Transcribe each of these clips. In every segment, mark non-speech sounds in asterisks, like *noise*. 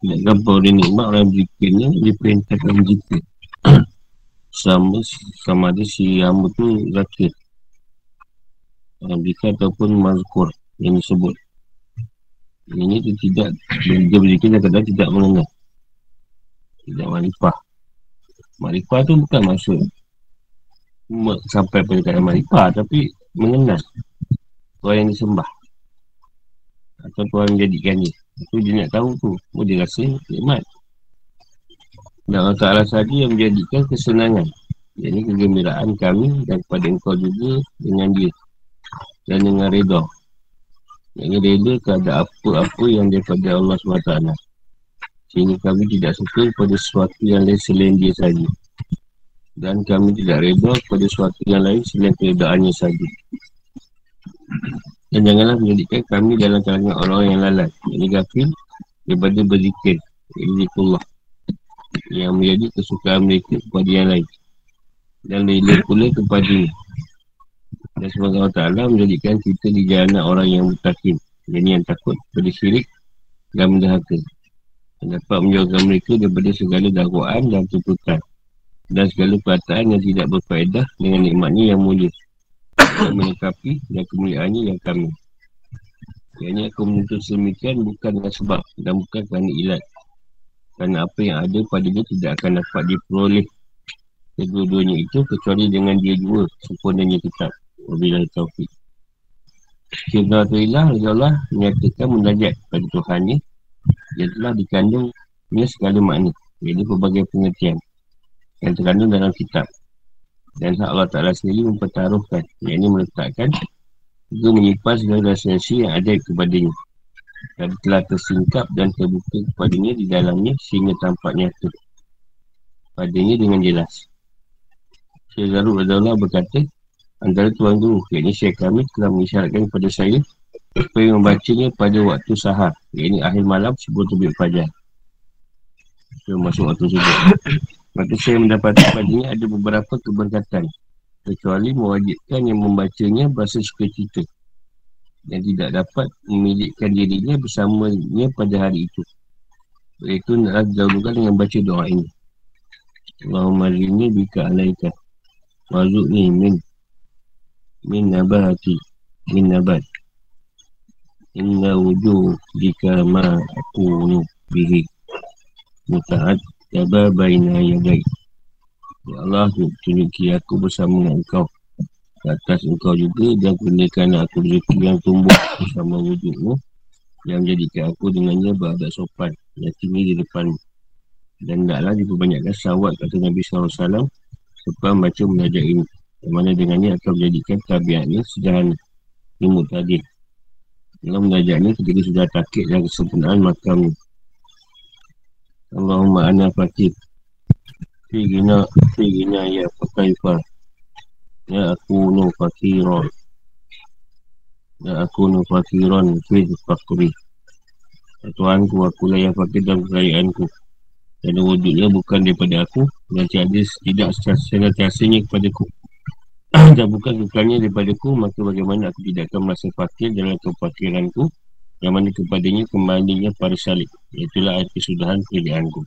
Nak gambar dia nikmat orang yang berikutnya Dia perintahkan jika *clears throat* Sama sama ada si hamba tu zakir Bika ataupun mazkur Yang disebut. Ini tu tidak Dia berzikir dan kadang tidak mengenal. Tidak marifah. Marifah tu bukan maksud Sampai pada kadang marifah Tapi mengenal. Orang yang disembah. Atau Tuhan menjadikan Itu dia nak tahu tu. Oh dia rasa nikmat. Dan Allah Ta'ala sahaja yang menjadikan kesenangan. Jadi kegembiraan kami Dan kepada engkau juga Dengan dia. Dan dengan reda. Yang reda kepada apa-apa Yang daripada Allah SWT Sehingga kami tidak suka Kepada sesuatu yang lain selain dia saja dan kami tidak reda kepada sesuatu yang lain selain keredaannya saja. Dan janganlah menjadikan kami dalam kalangan orang yang lalai Yang gafil daripada berzikir. Zikrullah Yang menjadi kesukaan mereka kepada yang lain. Dan rela pula kepada Dan semoga Allah Ta'ala menjadikan kita di jalan orang yang mutakin. Jadi yang takut pada syirik dan mendahaka Dan dapat menjauhkan mereka daripada segala dakwaan dan tuntutan. Dan segala perkataan yang tidak berfaedah dengan nikmatnya yang mulia yang melengkapi dan kemuliaannya yang kami. Yang aku menuntut semikian bukan dengan sebab dan bukan kerana ilat. Kerana apa yang ada pada dia tidak akan dapat diperoleh kedua-duanya itu kecuali dengan dia dua sempurnanya tetap. Wabillahi taufiq. Kira Tuhilah Allah menyatakan munajat pada Tuhan ni Dia telah dikandungnya segala makna Jadi pelbagai pengertian Yang terkandung dalam kitab dan Allah Ta'ala sendiri mempertaruhkan Yang ini meletakkan Juga menyimpan segala rahsia yang ada kepadanya. Dan telah tersingkap dan terbuka kepadanya di dalamnya Sehingga tampak nyata. Padanya dengan jelas. Syekh Zarul Adalah berkata Antara tuan guru, yakni Syekh kami telah mengisyaratkan kepada saya Supaya membacanya pada waktu sahar Yakni akhir malam sebelum terbit fajar. Itu masuk waktu subuh Maka saya mendapati padanya ada beberapa keberkatan. Kecuali mewajibkan yang membacanya bahasa suka cita Dan tidak dapat memilihkan dirinya bersamanya pada hari itu. Iaitu naklah dahulukan dengan baca doa ini. Allahumma rini bika alaika. Mazukni min. Min nabati Min nabat. Inna wujuh bika ma aku bihi. Muta'at Yaba baina yadai Ya Allah tunjuki aku bersama dengan engkau. Ke atas engkau juga Dan kurniakan aku rezeki yang tumbuh Bersama wujudmu Yang menjadikan aku dengannya berada sopan Yang tinggi di depanmu Dan taklah diperbanyakkan sawat kata Nabi SAW Sebab baca menajak ini Yang mana dengannya akan menjadikan tabiatnya sederhana Imut tadi. Dalam menajaknya ketika sudah takik dan kesempurnaan makamnya Allahumma ana fakir. Fi gina Fi gina ya fakaifa Ya aku nu fakiron Ya aku nu fakiron Fi fakri Tuhanku aku lah yang fakir dalam kekayaanku Dan wujudnya bukan daripada aku. Dan tiada tidak secara tiasanya kepada aku *clears throat* Dan bukan bukannya daripada aku Maka bagaimana aku tidak akan merasa fakir dalam kefakiranku yang mana kepadanya kembalinya para salib Itulah air kesudahan kerjaanku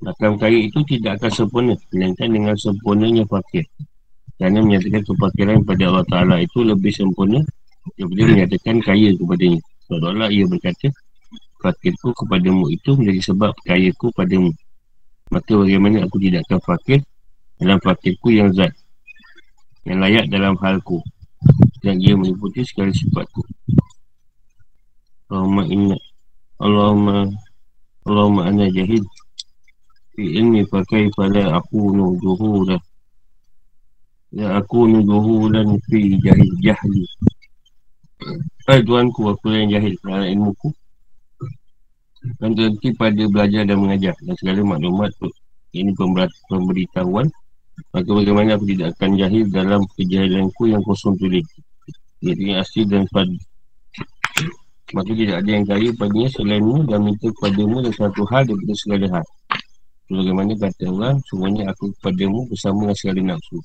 Makam kaya itu tidak akan sempurna Melainkan dengan sempurnanya fakir. Kerana menyatakan kefakiran kepada Allah Ta'ala itu lebih sempurna Daripada menyatakan kaya kepadanya. Sebab Allah ia berkata Fakirku kepadamu itu menjadi sebab kayaku padamu. Maka bagaimana aku tidak akan fakir Dalam fakirku yang zat Yang layak dalam halku Dan ia meliputi segala sifatku Allahumma inna Allahumma Allahumma ana jahid. Fi ilmi fa kaifa la akunu juhula La akunu juhulan fi jahil jahli. Hai Tuanku aku yang jahil kerana ilmuku. Dan terhenti pada belajar dan mengajar Dan segala maklumat tu Ini pemberitahuan. Maka bagaimana aku tidak akan jahil dalam kejahilanku yang kosong tulis. Yang asli dan padu Maka tidak ada yang kaya padanya selainmu dan minta kepadamu dan satu hal daripada segala hal. Bagaimana kata orang, semuanya aku kepadamu bersama dengan segala nafsu.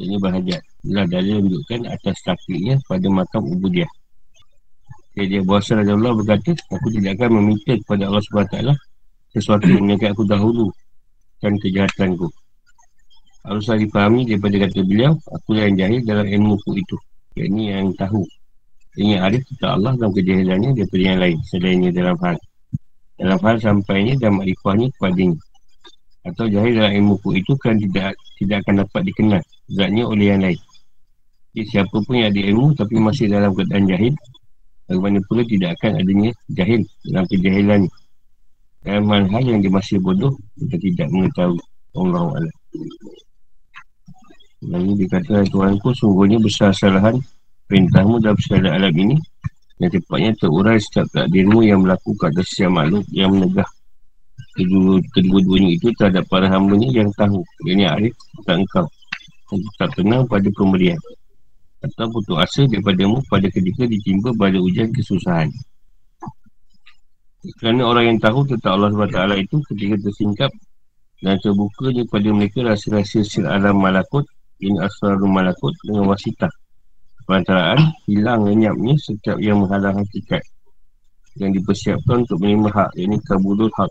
Ini bahajat Inilah dalil menunjukkan atas takdirnya pada makam ubudiah. Jadi dia berasa Allah berkata Aku tidak akan meminta kepada Allah SWT Sesuatu yang menyebabkan aku dahulu Dan kejahatanku. Haruslah dipahami daripada kata beliau Aku yang jahil dalam ilmu itu. Yang ini yang tahu Ini arif kita Allah dalam kejahilannya Daripada yang lain. Selainnya dalam hal. Dalam hal sampainya dan makrifahnya kepadanya Atau jahil dalam ilmu ku itu Kan tidak tidak akan dapat dikenal. Zatnya oleh yang lain. Jadi siapa pun yang ada ilmu Tapi masih dalam keadaan jahil Bagaimana pula tidak akan adanya jahil Dalam kejahilannya. Dalam hal-hal yang dia masih bodoh Kita tidak mengetahui. Allah Allah ini dikatakan Tuhanku sungguhnya besar kesalahan perintahmu dalam segala alam ini yang tepatnya terurai setiap takdirmu yang berlaku ke atas siap makhluk yang menegah kedua-duanya itu terhadap para hambanya yang tahu. Yang ini arif tak engkau. Yang tak tenang pada pemberian. Atau putus asa daripadamu pada ketika ditimpa pada ujian kesusahan. Kerana orang yang tahu tentang Allah SWT itu ketika tersingkap dan terbuka kepada mereka rasa-rasa sir alam malakut ini asrarul malakut dengan wasitah Perantaraan hilang lenyapnya setiap yang menghalang hakikat Yang dipersiapkan untuk menerima hak Ini kabulul hak.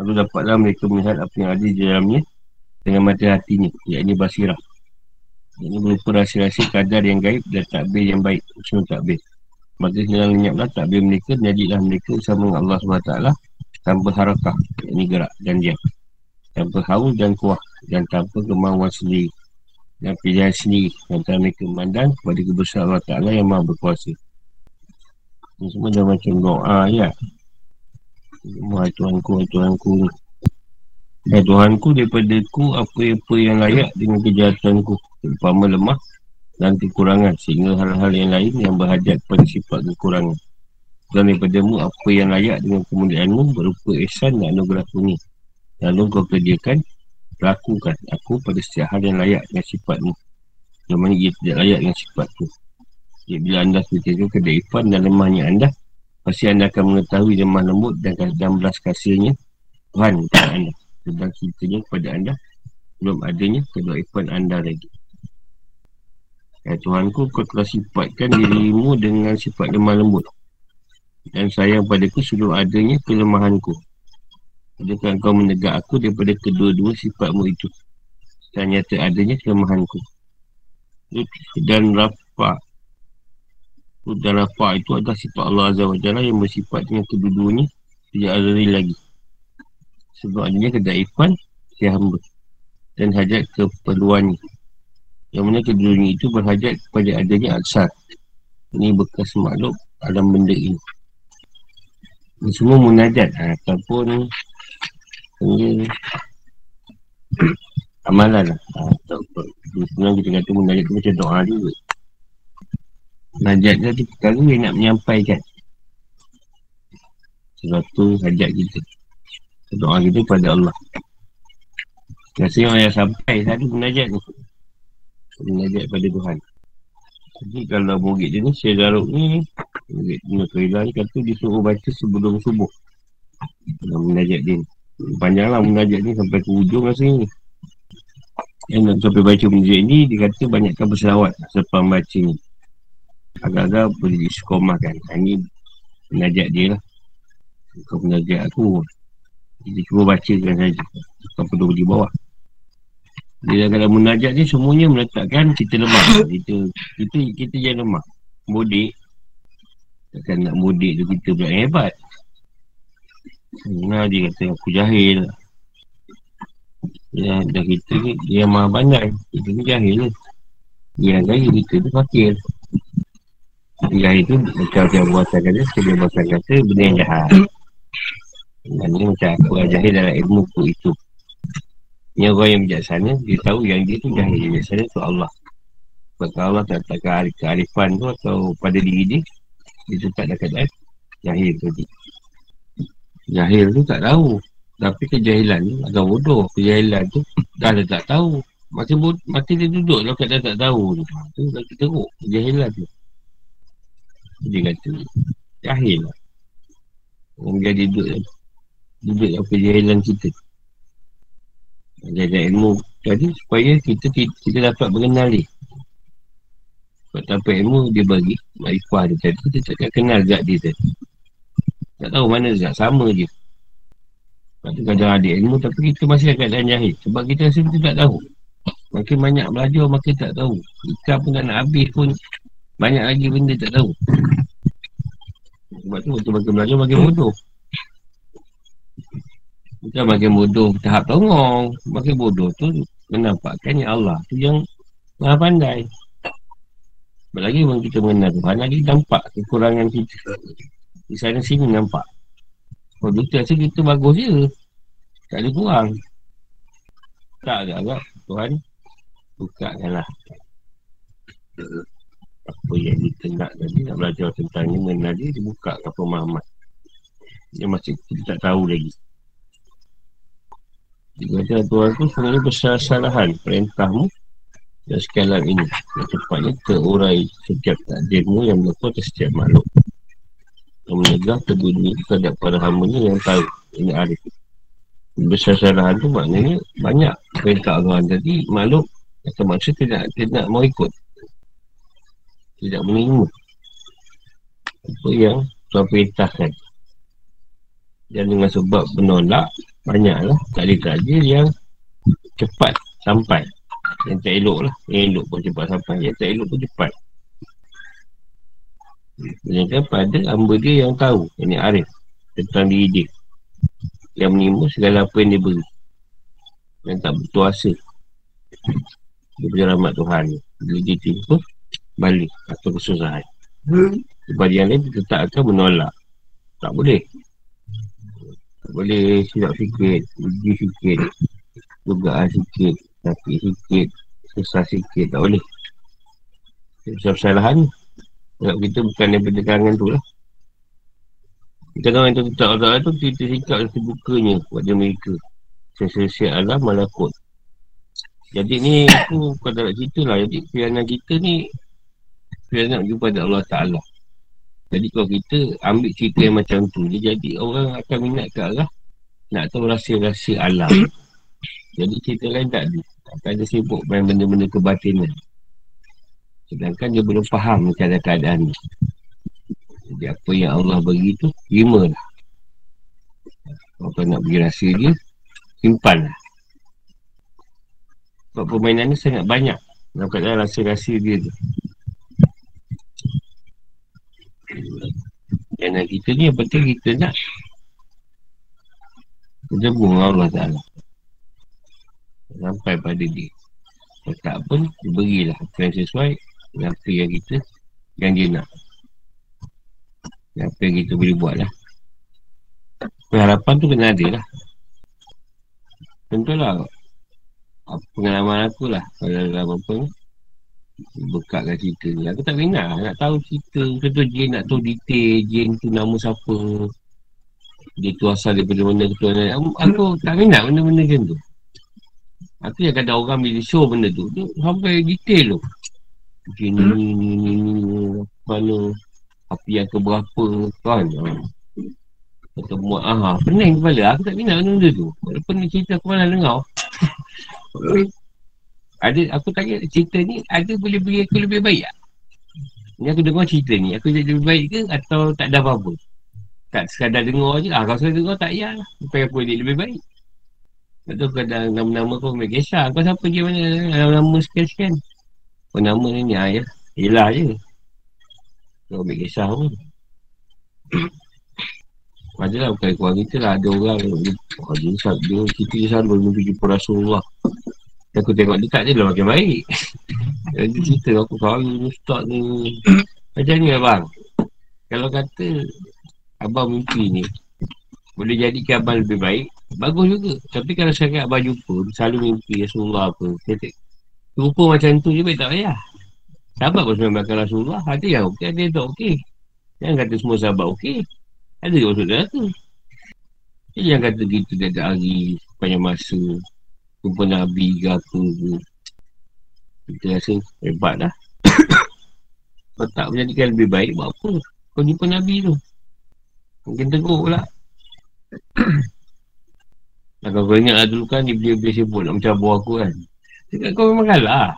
Lalu dapatlah mereka melihat apa yang ada di dalamnya Dengan mata hatinya Iaitu basirah. Ini berupa rahsia-rahsia kadar yang gaib dan takbir yang baik Semua takbir. Maka hilang lenyaplah takbir mereka Jadilah mereka bersama dengan Allah SWT Tanpa harakah Ini gerak dan diam. Tanpa haus dan kuah Dan tanpa kemauan sendiri dan pilihan sendiri antara mereka memandang kepada kebesaran Allah Ta'ala yang maha berkuasa. Ini semua dah macam doa ya. Wahai Tuhanku, Wahai Tuhanku. Ya Tuhanku daripada ku apa-apa yang layak dengan kejahatanku Terutama lemah dan kekurangan Sehingga hal-hal yang lain yang berhajat pada sifat kekurangan. Dan daripada mu apa yang layak dengan kemuliaanmu Berupa ihsan dan anugerah ini Lalu kau kerjakan lakukan aku pada setiap hal yang layak dengan sifatmu. Yang mana ia tidak layak dengan sifat tu jadi bila anda fikirkan kedaifan dan lemahnya anda pasti anda akan mengetahui lemah lembut dan, dan belas kasihnya Tuhan kepada anda. Tentang ceritanya kepada anda belum adanya kedaifan anda lagi. Ya Tuhanku kau telah sifatkan dirimu dengan sifat lemah lembut. Dan sayang padaku sebelum adanya kelemahanku Adakah kau menegak aku daripada kedua-dua sifatmu itu. Dan nyata adanya kelemahanku. Dan rafa. Dan rafa itu adalah sifat Allah Azza wa Jalla Yang bersifat dengan kedua-duanya. Tidak ada lagi. Sebab adanya kedaifan Si hamba Dan hajat keperluannya. Yang mana kedua-duanya itu berhajat kepada adanya aksar Ini bekas makhluk dalam benda ini. Semua munajat ataupun ini amalan lah. Sebenarnya kita kata munajat tu macam doa juga. Najat tu perkara yang nak menyampaikan sesuatu hajat kita. Doa kita pada Allah. Biasanya yang sampai satu munajat tu. Munajat pada Tuhan. Jadi kalau murid dia ni, Syed Zaruk ni, murid Nukrila ni kata disuruh baca sebelum subuh. Munajat dia ni. Panjang lah munajat ni sampai ke ujung rasa Yang nak sampai baca munajat ni Dia kata banyakkan berselawat Selepas baca ni. Agak-agak boleh diskomah kan Ini munajat dia lah. Kau munajat aku. Kita cuba bacakan saja. Kau perlu di bawah. Dia dalam munajat ni semuanya meletakkan kita lemah. Kita kita, kita yang lemah. Bodik Takkan nak bodik tu kita pula hebat Nah dia kata aku jahil. Ya dah kita ni dia maha pandai Kita ni jahil lah Dia yang jahil kita tu fakir. Jahil tu macam dia buatan kata Dia buatan kata benda yang jahat. Dan ni macam aku yang jahil dalam ilmu ku itu. Ni orang yang bijaksana Dia tahu yang dia tu jahil. Yang bijaksana tu Allah. Sebab Allah tak letakkan kearifan tu Atau pada diri dia Dia tu tak ada keadaan Jahil tadi Jahil tu tak tahu Tapi kejahilan ni agak bodoh. Kejahilan tu *clears throat* dah ada tak tahu. Mati, bod- mati dia duduk lah kat dah tak tahu tu. Tu lagi teruk. Kejahilan tu. Dia kata, jahil lah. Orang jadi duduk duduk dalam kejahilan kita. Jadi ilmu tadi supaya kita kita dapat mengenal dia. Sebab tanpa ilmu dia bagi Maifah dia tadi Kita takkan kenal zat dia tadi Tak tahu mana zat Sama je. Sebab tu kadang ada ilmu Tapi kita masih akan keadaan jahil Sebab kita rasa kita tak tahu. Makin banyak belajar Makin tak tahu. Ikan pun nak habis pun Banyak lagi benda tak tahu. Sebab tu Waktu makin belajar Makin bodoh. Bukan makin bodoh Tahap tongong. Makin bodoh tu Menampakkan ya Allah Tu yang Maha pandai. Lagi pun kita mengenal Tuhan Lagi nampak kekurangan kita Di sana sini nampak. Kalau kita rasa kita bagus je. Tak ada kurang. Tak ada agak Tuhan. Buka kan lah Apa yang kita nak tadi Nak belajar tentang ni Mengenal dia Dia buka ke pemahaman. Dia masih kita tak tahu lagi. Dia kata Tuhan tu sebenarnya besar kesalahan Perintahmu dan sekalian ini. Yang tepatnya terurai setiap takdirmu yang berlaku atas setiap makhluk yang menegah terbunyi terhadap para hambanya yang tahu ini arif. Besar kesalahan tu maknanya banyak perintah Allah. Jadi makhluk atau manusia tidak tidak mau ikut. Tidak menerima apa yang Tuhan perintahkan? Dan dengan sebab menolak banyaklah ada kerja yang cepat sampai. Yang tak elok lah. Yang elok pun cepat sampai Yang tak elok pun cepat Sedangkan pada hamba dia yang tahu Ini Arif Tentang diri dia. Yang menimba segala apa yang dia beri. Yang tak bertuasa punya rahmat Tuhan Bila dia timpa Balik atau kesusahan. Sebab yang lain dia tak akan menolak. Tak boleh. Tak boleh silap sikit Uji sikit Dugaan sikit Sakit sikit Susah sikit Tak boleh. Kesalahan Sebab kita bukan daripada kalangan tu lah. Kita tahu yang tu tak Allah tu Kita sikap terbukanya Pada mereka. Sesuai alam malakut Jadi ni Aku kau tak nak cerita lah. Jadi pilihan kita ni Pilihan nak jumpa pada Allah Ta'ala. Jadi kalau kita Ambil cerita yang macam tu Dia jadi orang akan minat ke arah Nak tahu rahsia-rahsia alam. Jadi cerita lain tak ada. Akan dia sibuk main benda-benda kebatinan Sedangkan dia belum faham keadaan-keadaan ni. Jadi apa yang Allah bagi tu Terima lah. Apa nak bagi rasa dia Simpan lah. Sebab permainan ni sangat banyak Dalam keadaan rasa-rasa dia tu. Dan kita ni yang penting kita nak Ketemu Allah Ta'ala. Sampai pada dia. Kalau tak pun berilah. Yang sesuai dengan apa yang kita yang dia nak. Dan apa yang kita boleh buat lah pengharapan tu kena ada lah. Tentulah pengalaman aku lah. Kalau dalam apa bekatkan cerita ni. Aku tak minat nak tahu cerita. Contoh Jane nak tahu detail. Jane tu nama siapa. Dia tu asal daripada mana ketuanan aku tak minat benda-benda macam tu. Aku yang kadang orang bila show benda tu. Dia sampai detail tu Okay ni ni ni ni ni Mana Api yang keberapa kan? Atau buat Aha pening kepala. Aku tak minat benda tu. Walaupun ni cerita aku malah dengar. *laughs* Ada Aku tanya cerita ni Ada boleh beri aku lebih baik tak? Ni aku dengar cerita ni. Aku jadi lebih baik ke Atau tak ada apa-apa? Tak sekadar dengar je. Ah, Kalau sekadar dengar tak payah lah. Supaya aku jadi lebih baik. Tak tahu kadang nama-nama kau ambil kisah. Kau siapa je mana? Nama-nama sekian-sekian Kau nama ni ni ayah. Yelah je. Kau ambil kisah pun. *clears throat* Adalah bukan keluarga kita lah. Ada orang Oh dia Dia kita je selalu Mimpi jumpa Rasulullah aku tengok dia tak je lah makin baik. *laughs* Dia cerita aku Kali ustaz ni. *clears throat* Macam ni abang. Kalau kata Abang mimpi ni Boleh jadikan abang lebih baik Bagus juga. Tapi kalau saya abang jumpa Selalu mimpi Rasulullah apa Kata Rupa macam tu je baik tak payah. Sahabat pun sebenarnya Rasulullah Ada yang okey Ada yang tak okey. Jangan kata semua sahabat okey. Ada yang maksud tu Yang kata kita tiada hari Banyak masa. Jumpa Nabi ke apa ke. Kita rasa hebat lah. *coughs* Kau tak menjadikan lebih baik Buat apa? Kau jumpa Nabi tu. Mungkin tegur pula. *coughs* Nah, kau ingat lah dulu kan Dia boleh sebut nak mencabar aku kan Cakap kau memang kalah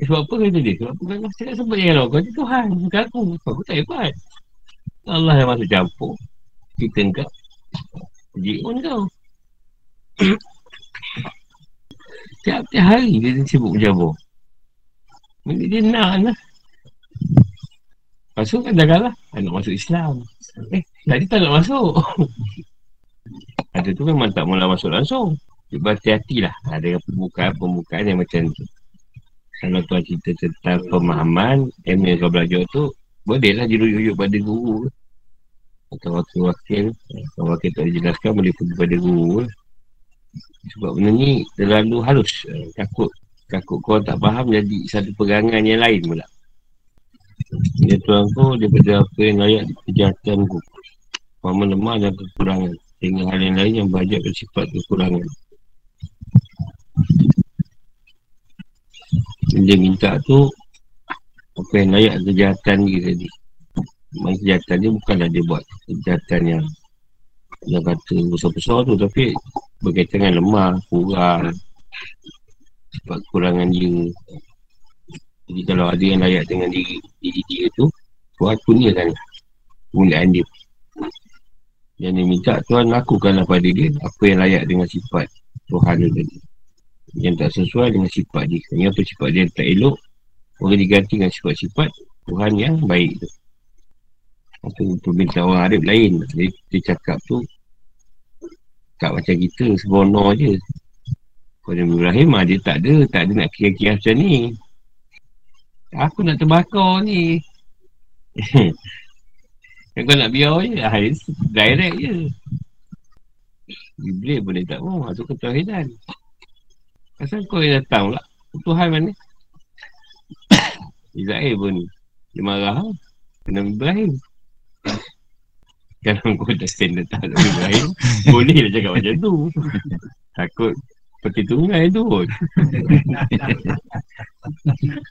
eh, Sebab apa kata dia? Sebab apa kata Cakap sebab lalu Kau ni Tuhan Bukan aku. Aku tak hebat. Allah yang masuk campur. Kita engkau Jik pun kau. *coughs* Tiap-tiap hari dia sibuk mencabar Mungkin dia nak lah. Masuk kan dah kalah. Nak masuk Islam. Eh tadi tak nak masuk. *laughs* Ada tu memang tak mula masuk langsung Berhati-hati lah Ada pembukaan-pembukaan yang macam tu. Kalau tuan cerita tentang pemahaman Ilmu yang kau belajar tu Boleh lah diruyuk-yuk pada guru. Atau wakil-wakil. Kalau wakil tak dijelaskan Boleh pergi pada guru. Sebab benda ni Terlalu halus. Takut. Takut kau tak faham Jadi satu pegangan yang lain pula. Dia tuan kau Daripada apa yang layak ku Pahaman lemah dan kekurangan. Dengan hal yang lain yang banyak bersifat kekurangan dia minta tu apa yang layak kejahatan dia tadi. Maksudnya kejahatan dia bukanlah dia buat kejahatan yang yang kata besar-besar tu tapi berkaitan dengan lemah, kurang sebab kekurangan dia. Jadi kalau ada yang layak dengan diri, diri dia tu Tuhan kan kemuliaan dia. Yang dia minta Tuhan lakukanlah pada dia Apa yang layak dengan sifat Tuhan dia tadi Yang tak sesuai dengan sifat dia. Yang apa sifat dia? Tak elok Boleh diganti dengan sifat-sifat Tuhan yang baik tu. Itu permintaan orang Arab lain. Dia, dia cakap tu Tak macam kita Sebono je. Kalau Ibrahim dia tak ada Tak ada nak kira-kira macam ni. Aku nak terbakar ni. Yang *laughs* kau nak biar je ah, Direct je. Iblis boleh tak mau Masuk ke Tuhan Asal kau yang datang pula? Tuhan mana? *coughs* Israel pun Dia marah Kena Ibrahim. *coughs* Kalau kau dah stand datang Nabi Ibrahim *coughs* Boleh lah cakap macam tu. Takut Seperti tunggai tu pun.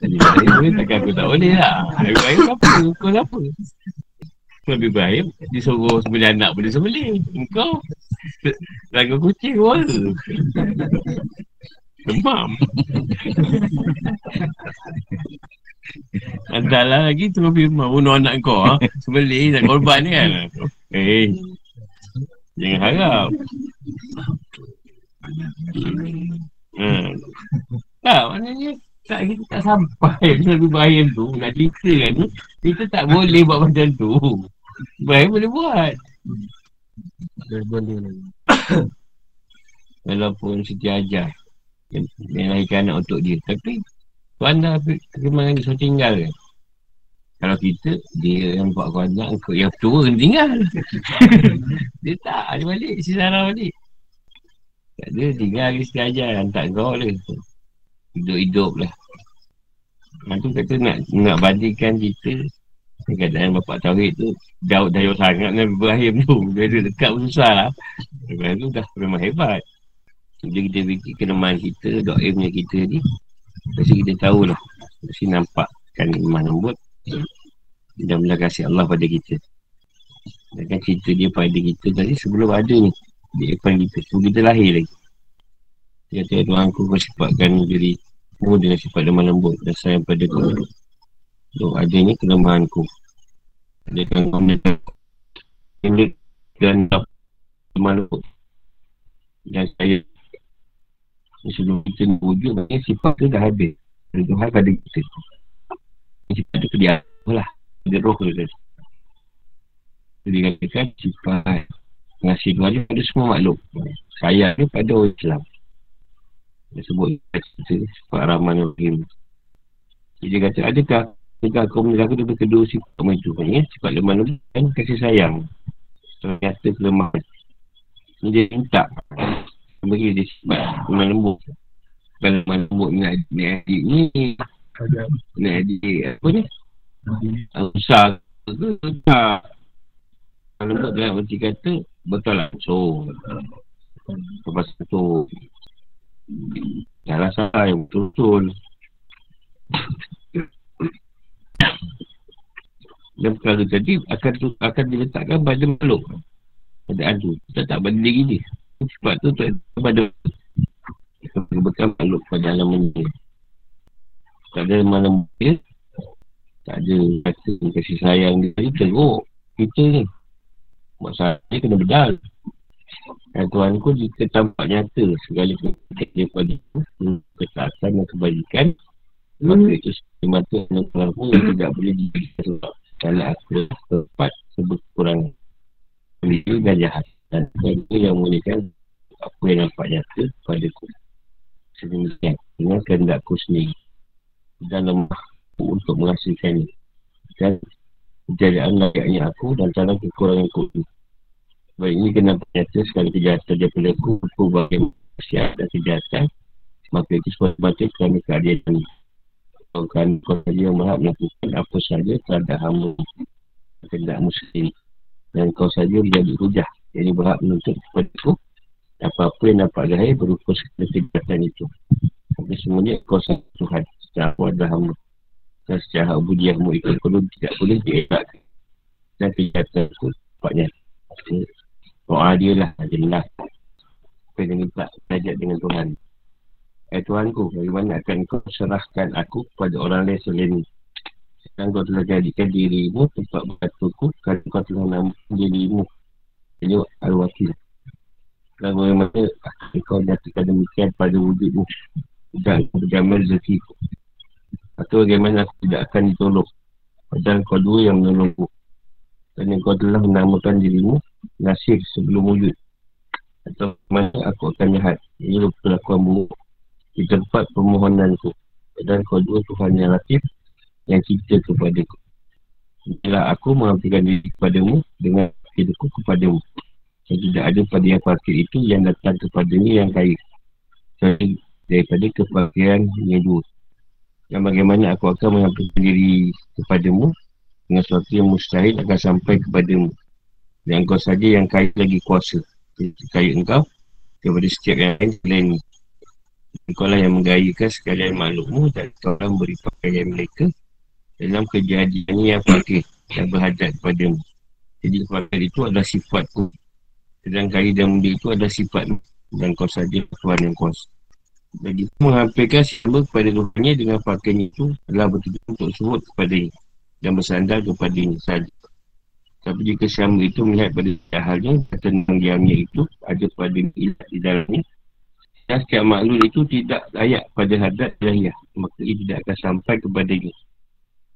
Ibrahim takkan aku tak boleh lah. Ibrahim apa Kau apa Nabi Ibrahim disuruh sembilan anak boleh sembelih. Engkau lagu kucing wala. Demam. *laughs* Adalah lagi tu Ibrahim bunuh anak kau ha? Sembelih dan korban ni kan. Eh. Jangan harap. Hmm. Tak, maknanya tak kita tak sampai *laughs* Nabi Ibrahim tu nak cerita kan kita tak boleh buat macam tu Ibrahim boleh buat boleh *coughs* walaupun Siti yang, yang lahirkan anak untuk dia. Tapi Tuhan dah kemana dia suruh tinggal kan. Kalau kita dia yang buat kau anak kau yang tua kena tinggal. *laughs* Dia tak dia balik si Sarah balik. Tak ada tinggal lagi Siti Ajar hantar kau lah. Hidup-hidup lah. Nanti kata nak nak bandingkan kita Keadaan bapak Tauhid tu Daud dah jauh sangat dengan Ibrahim tu. Dia ada dekat pun susah lah. Ibrahim tu dah memang hebat Jadi kita fikir kelemahan kita Doa kita ni Pasti kita tahulah. Pasti nampak kan iman lembut Dan bila kasih Allah pada kita. Dan kan cerita dia pada kita tadi sebelum ada ni. Dia depan kita. Sebelum kita lahir lagi. Dia kata Tuhan aku kau sifatkan diri ku dengan sifat lemah lembut. Dan sayang pada kau. So adanya kelemahan ku Adakah kau mendatang Ini dan lemah lembut. Dan saya Sebelum kita wujud Maksudnya sifat tu dah ada Dari Tuhan pada kita Sifat tu dia lah. Ada roh tu tadi Jadi katakan sifat Ngasih Tuhan pada semua makhluk. Sayang ni pada orang Islam. Dia sebut cerita Sifat Rahman Rahim. Dia kata adakah Adakah kau menjaga dia kedua sifat macam itu ya? Sifat lemah lembut kan kasih sayang. Ternyata kelemahan. Ini dia minta Bagi dia sifat lemah lembut Kalau lemah lembut ni adik, adik ni Ni adik apa ni Besar ke tak Lemah lembut dalam arti kata Betul lah. So, lepas tu, Jangan salah yang betul-betul. Dan perkara tadi akan akan diletakkan pada makhluk. Pada adu. Kita tak pada diri dia. Sebab tu tak pada Bukan makhluk pada alam ini. Tak ada mana dia. Tak ada kata kasih sayang dia. Dia teruk. Kita ni. Masalahnya kena bedal. Dan Tuhan ku jika tampak nyata segala kebaikan daripada ketaatan dan kebajikan hmm. maka itu semata dan yang tidak boleh diberikan sebab kalau aku tepat sebut kurang Itu dan jahat dan itu yang memulihkan apa yang nampak nyata pada ku. Sedemikian. Dengan kehendakku sendiri. Dan lemah untuk menghasilkan dan kejadian layaknya aku dan dalam kekurangan ku. Baik ini kena nyata sekali kejahatan dia berlaku Aku bagi dan kejahatan. Maka itu sebab batin kerana keadilan. Kau kan kau yang berhak melakukan apa saja terhadap hamba Kehendak muslim. Dan kau saja menjadi hujah Jadi berhak menuntut kepada aku Apa-apa yang dapat zahir berupa kejahatan itu. Tapi semuanya kau saja Tuhan aku adalah hamba. Dan secara ubudiahmu itu perlu tidak boleh dielakkan. Dan kejahatan itu Sepatnya Doa dia lah Jelas. Kena minta Belajar dengan Tuhan. Eh Tuhanku Bagaimana akan kau serahkan aku Kepada orang lain selain Sekarang kau telah jadikan dirimu Tempat berkatuku Kerana kau telah namakan dirimu Jadi Al-Wakil Dan bagaimana Akan kau nyatakan demikian Pada wujudmu Dan berjaman rezekiku Atau bagaimana aku tidak akan ditolong. Padahal kau dua yang menolongku kerana kau telah menamakan dirimu Nasir sebelum wujud. Atau mana aku akan jahat Ini perlakuan buruk Di tempat permohonanku. Dan kau dua Tuhan yang latif Yang cinta kepadaku Bila aku mengambilkan diri kepadamu Dengan hidupku kepadamu Dan tidak ada pada yang fakir itu Yang datang kepadanya yang kaya Jadi daripada kepakiran yang dua. Dan bagaimana aku akan mengambilkan diri kepadamu dengan sesuatu yang mustahil akan sampai kepadamu dan engkau saja yang kaya lagi kuasa. Kaya engkau daripada setiap yang lain selain engkau lah yang menggayakan sekalian makhlukmu dan engkau lah memberi pakaian mereka dalam kejadian yang fakir dan berhadap kepadamu jadi fakir itu adalah sifatku sedang kaya dan muda itu adalah sifat dan kau saja Tuhan yang kuasa jadi menghampirkan siapa kepada Tuhannya dengan pakaian itu adalah betul untuk sebut kepada dan bersandar kepada ini sahaja. Tapi jika syamba itu melihat pada halnya, tentang diamnya itu ada pada ilat di dalamnya, dan setiap makhluk itu tidak layak pada hadat ilahiyah. Maka ia tidak akan sampai kepada ini.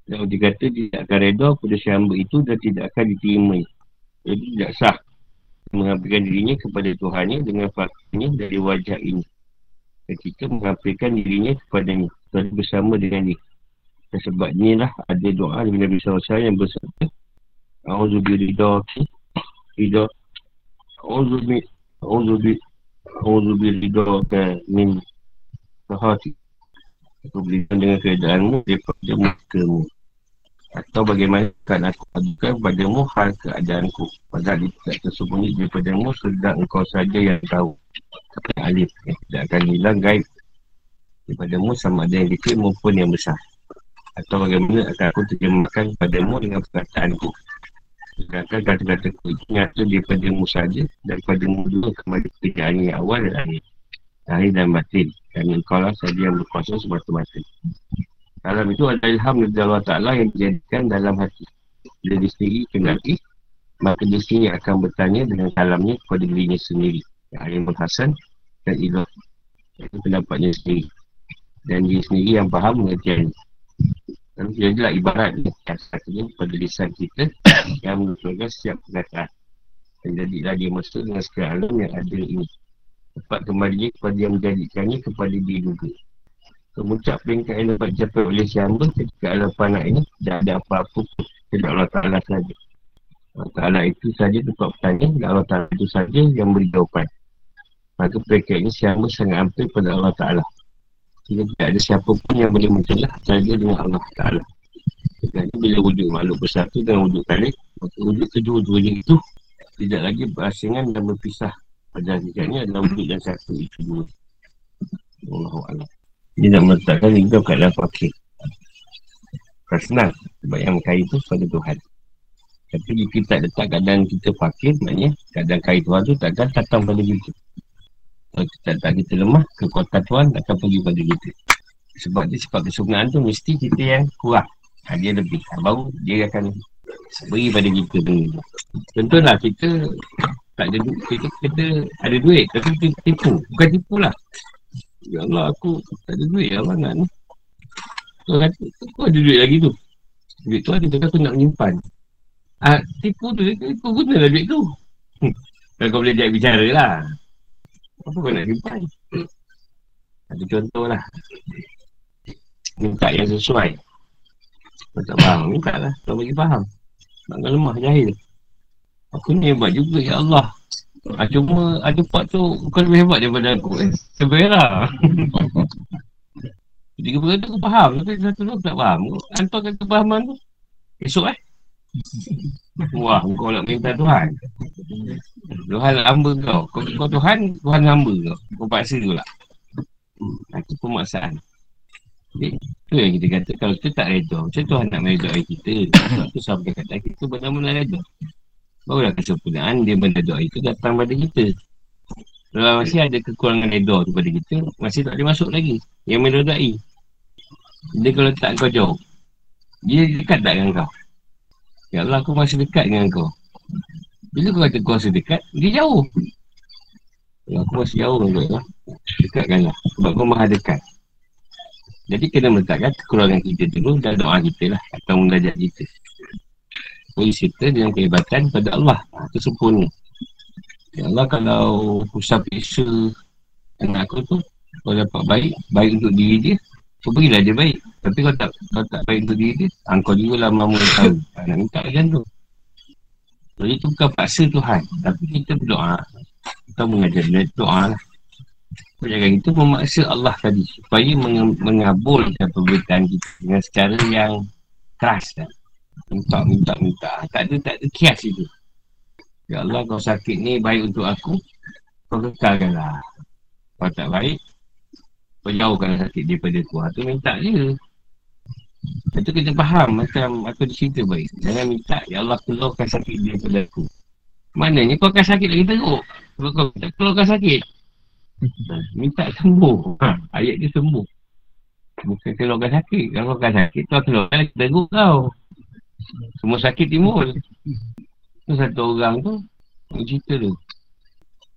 Dan dia kata tidak akan reda pada syamba itu dan tidak akan diterima. Jadi tidak sah menghampirkan dirinya kepada Tuhannya dengan fakirnya dari wajah ini. Ketika menghampirkan dirinya kepadanya bersama dengan dia. Dan sebab ni lah ada doa dari Nabi SAW yang bersabda A'udzubi ridha Ridha A'udzubi A'udzubi A'udzubi ridha min Aku berikan dengan keadaanmu daripada mukamu Atau bagaimana kan aku adukan padamu hal keadaanku. Padahal dia tidak tersembunyi daripadamu Sedang engkau saja yang tahu. Alif Tidak akan hilang gaib. Daripadamu sama ada yang kecil maupun yang besar. Atau bagaimana akan aku terjemahkan padamu dengan perkataanku. Sedangkan kata-kata ku itu nyata daripada mu saja Daripada mu juga kembali pekerjaan yang awal dan akhir. Akhir dan batin. Kerana engkau lah saja yang berkuasa semata-mata Dalam itu ada ilham dari Allah Ta'ala yang dijadikan dalam hati. Bila dia sendiri kendaki Maka dia sendiri akan bertanya dengan kalamnya kepada dirinya sendiri. Yang Alim Hasan dan Ilah. Itu pendapatnya sendiri. Dan dia sendiri yang faham mengertiannya dan jadilah ibarat ni Satunya pada lisan kita *coughs* Yang menunjukkan setiap perkataan Dan jadilah dia masuk dengan segala alam yang ada ini. Tepat kembali kepada yang menjadikannya kepada dia juga Kemuncak peringkat yang dapat dicapai oleh si hamba Ketika alam panak ini Tidak ada apa-apa Tidak Allah Ta'ala saja Allah Ta'ala itu saja tempat bertanya Dan Allah Ta'ala itu saja yang beri jawapan. Maka peringkat ini si hamba sangat hampir pada Allah Ta'ala. Sehingga tidak ada siapa pun yang boleh mencelah saja dengan Allah Ta'ala. Jadi bila wujud makhluk bersatu dan wujud kalik, maka wujud kedua-duanya itu Tidak lagi berasingan dan berpisah. Pada hakikatnya adalah wujud yang satu itu dua. Allah Dia nak meletakkan hingga keadaan fakir. Kan senang. Sebab yang kaya itu pada Tuhan. Tapi jika kita tak letak keadaan kita fakir, maknanya keadaan kaya Tuhan tu takkan datang pada kita. Kalau kita tak kita lemah, kekuatan Tuhan akan pergi pada kita. Sebab dia sifat kesempurnaan tu mesti kita yang kurang. Ha, dia lebih. Baru dia akan beri pada kita tu. Contohlah kita tak ada duit, kita, kita ada duit tapi kita tipu. Bukan tipu lah. Ya Allah aku tak ada duit apa nak ni. Kau kata, kau ada duit lagi tu. Duit tu ada tapi aku nak menyimpan. Ah, tipu tu, kau gunalah duit tu. Kalau kau boleh jadi bicara lah. Apa kau nak simpan? Ada contoh lah. Minta yang sesuai. Kau tak faham, minta lah. Kau bagi faham. Nak lemah, jahil. Aku ni hebat juga, ya Allah. Ha, cuma ada part tu bukan lebih hebat daripada aku eh. Sebenarnya Tiga perkara tu aku faham. Tapi satu tu aku tak faham. Hantarkan kepahaman tu. Esok eh. Wah, kau nak minta Tuhan. Tuhan hamba kau. Kau, kau Tuhan, Tuhan hamba kau. Kau paksa tu lah. Itu pemaksaan. Jadi, tu yang kita kata. Kalau kita tak reda, macam Tuhan nak meredai kita. Sebab tu sampai kata kita benar-benar reda. Barulah kesempurnaan dia benda doa itu datang pada kita. Kalau masih ada kekurangan reda tu pada kita, masih tak boleh masuk lagi. Yang meredai. Dia kalau tak kau jauh. Dia dekat tak dengan kau? Ya Allah aku masih dekat dengan kau Bila kau kata kau sedekat Dia jauh Ya aku masih jauh dengan kau Dekatkanlah Sebab kau maha dekat Jadi kena meletakkan kekurangan kita dulu Dan doa kita lah Atau mengajak kita Kau serta dengan kehebatan pada Allah. Itu ha, sempurna. Ya Allah kalau Usah pisah Anak aku tu Kau dapat baik Baik untuk diri dia Kau berilah dia baik. Tapi kau tak, kau tak baik untuk diri dia ha, Kau juga lah mamu tahu. Ha, Nak minta macam tu. Jadi itu bukan paksa Tuhan Tapi kita berdoa. Kita mengajar dia doa lah. Jangan kita memaksa Allah tadi Supaya meng- mengabulkan perbuatan kita Dengan secara yang keras kan Minta, minta, minta Tak ada, tak ada kias itu Ya Allah kau sakit ni baik untuk aku Kau kekalkan lah Kau tak baik Kau jauhkan sakit daripada aku Ha tu minta je itu kita faham macam aku cerita baik. Jangan minta, Ya Allah keluarkan sakit dia pada aku. Maknanya kau akan sakit lagi teruk. Kalau kau tak keluarkan sakit. Minta sembuh. Ha, ayat dia sembuh. Bukan keluarkan sakit. Kalau kau akan sakit, kau keluarkan lagi teruk kau. Semua sakit timbul. Tu satu orang tu, cerita tu.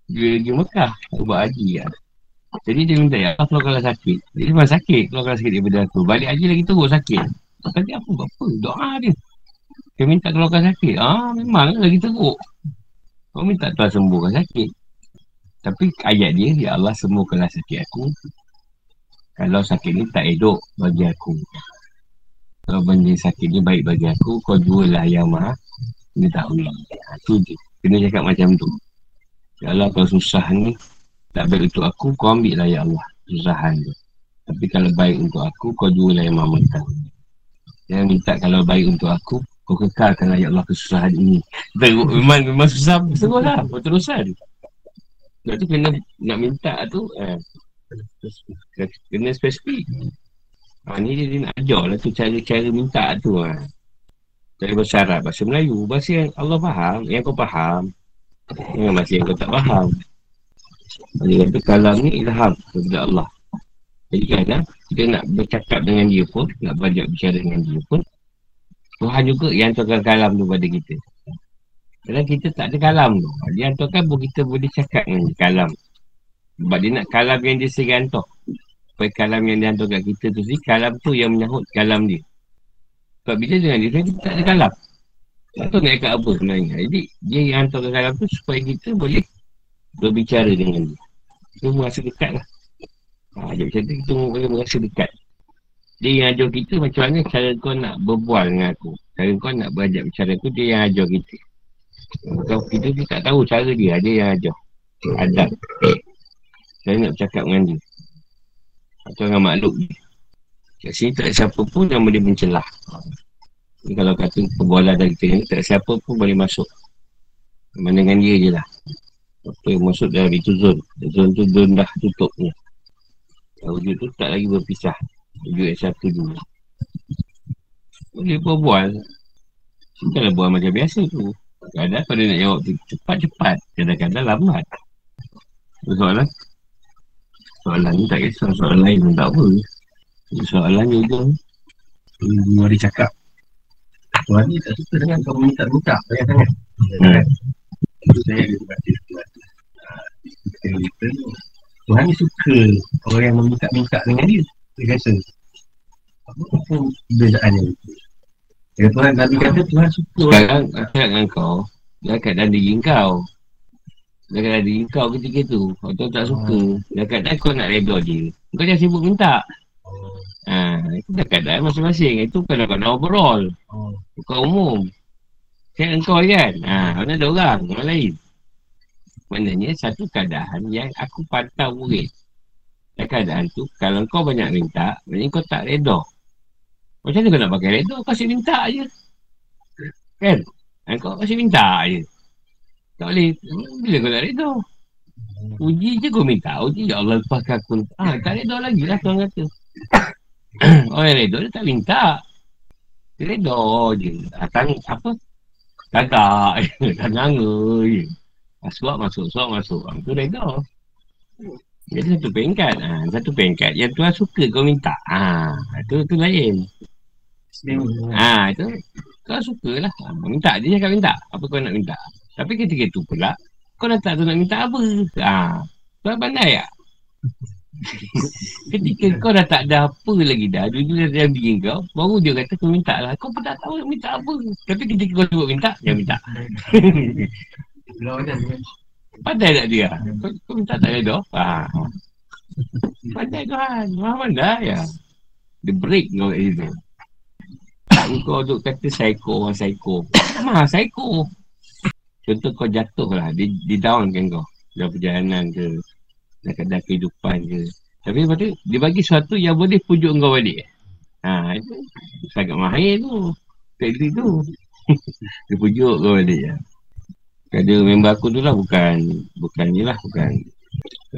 Dia pergi Mekah, buat haji lah. Jadi dia minta ya Allah keluarkanlah sakit. Dia memang sakit keluarkan sakit daripada aku. Balik haji lagi teruk sakit. Maka dia apa? Apa? Doa dia. Dia minta keluarkan sakit. Ah memang lagi teruk. Kau minta Tuhan sembuhkan sakit. Tapi ayat dia, Ya Allah sembuhkanlah sakit aku. Kalau sakit ni tak elok bagi aku. Kalau benda sakit ni baik bagi aku, kau jualah yang maha. Kena tahu. Ha, tu je. Kena cakap macam tu. Ya Allah kalau susah ni, tak baik untuk aku, kau ambil lah ya Allah Susahan tu Tapi kalau baik untuk aku, kau jual lah yang mama tahu Jangan minta kalau baik untuk aku Kau kekalkan lah ya Allah kesusahan ini *laughs* Teruk, memang, memang susah Terus lah, berterusan Sebab tu kena nak minta tu eh, Kena spesifik ha, Ni dia, dia nak ajar lah tu cara-cara minta tu ha. Cara bersyarat bahasa Melayu Bahasa yang Allah faham, yang kau faham Jangan bahasa yang kau tak faham dia kata kalam ni ilham daripada Allah. Jadi kadang kita nak bercakap dengan dia pun, nak banyak bicara dengan dia pun, Tuhan juga yang hantarkan kalam tu pada kita. Kadang kita tak ada kalam tu. Dia hantarkan pun kita boleh cakap dengan kalam. Sebab dia nak kalam yang dia sendiri hantar. Supaya kalam yang dia hantarkan kita tu sendiri, kalam tu yang menyahut kalam dia. Sebab bila dengan dia, kita tak ada kalam. Tak tahu nak cakap apa sebenarnya. Jadi, dia yang hantarkan kalam tu supaya kita boleh berbicara dengan dia. Kita merasa dekat lah. Ha, dia macam tu kita boleh merasa dekat. Dia yang ajar kita macam mana cara kau nak berbual dengan aku. Cara kau nak berajak bicara aku, dia yang ajar kita. Kalau kita tu tak tahu cara dia, dia yang ajar. Adab. Saya nak bercakap dengan dia. Atau dengan makhluk. Kat sini tak ada siapa pun yang boleh mencelah. Ini kalau kata perbualan dari kita ni, tak siapa pun boleh masuk. Mana dengan dia je lah. Apa yang masuk dalam itu zon. Zon tu zon dah tutup ni. Wujud tu tak lagi berpisah. Wujud yang satu dulu. Boleh berbual. Bukanlah buat macam biasa tu. Kadang-kadang kalau nak jawab cepat-cepat. Kadang-kadang lambat. Soalan? Soalan ni tak kisah. Soalan lain pun tak apa. Soalan ni je. Ibu ada cakap. Tuhan ni tak suka dengan kau minta-minta. Banyak sangat. Hmm. Saya ada baca Tuhan ni suka orang yang meminta-minta dengan dia. Dia rasa. Apa bezaannya? Ya Tuhan, Nabi kata Tuhan suka Sekarang aku nak dengan kau Dia kat dalam diri kau Dia dalam diri kau ketika tu Kau tu tak suka Dia kat dalam kau nak reda je Kau jangan sibuk minta Ha, itu dah keadaan masing-masing. Itu kalau kau nak overall. Oh. Bukan umum. Saya engkau kan? Ha, mana ada orang, orang lain. Maknanya satu keadaan yang aku pantau murid. Dan keadaan tu, kalau kau banyak minta, maknanya kau tak reda. Macam mana kau nak pakai redha? Kau asyik minta je. Kan? Ha, kau asyik minta je. Tak boleh. Bila kau nak redha? Uji je kau minta. Uji ya Allah lepaskan aku. Ha, tak redha lagi lah tuan kata. *coughs* Orang yang redha dia tak minta. Dia redha je. Datang apa? Kagak. Tak *laughs* nganga je. Suap masuk, suap masuk. Itu redha. Jadi satu pengkat. Ha, satu pengkat yang tuan suka kau minta. Ha, itu, itu lain. Ha, itu kau suka lah. Minta dia cakap minta. Apa kau nak minta. Tapi ketika tu pula, kau nak tak tu nak minta apa. Ha, kau pandai tak? ketika kau dah tak ada apa lagi dah. Dulu dah dalam diri kau. Baru dia kata kau minta lah. Kau pun tak tahu nak minta apa. Tapi ketika kau sebut minta, dia minta. *laughs* Pandai tak dia? Kau, kau minta tak ada? Ha. Pandai Tuhan. Maha pandai ya. Dia break kau kat situ. Kau duk kata psycho orang psycho. Mah psycho. Contoh kau jatuh lah. Dia, dia down kan kau. Dalam perjalanan ke. Dalam kehidupan ke. Tapi lepas tu, dia bagi sesuatu yang boleh pujuk kau balik. Ha, itu sangat mahir tu. Teknik tu. *laughs* dia pujuk kau balik. Ya. Ada member aku tu lah bukan Bukan ni lah Bukan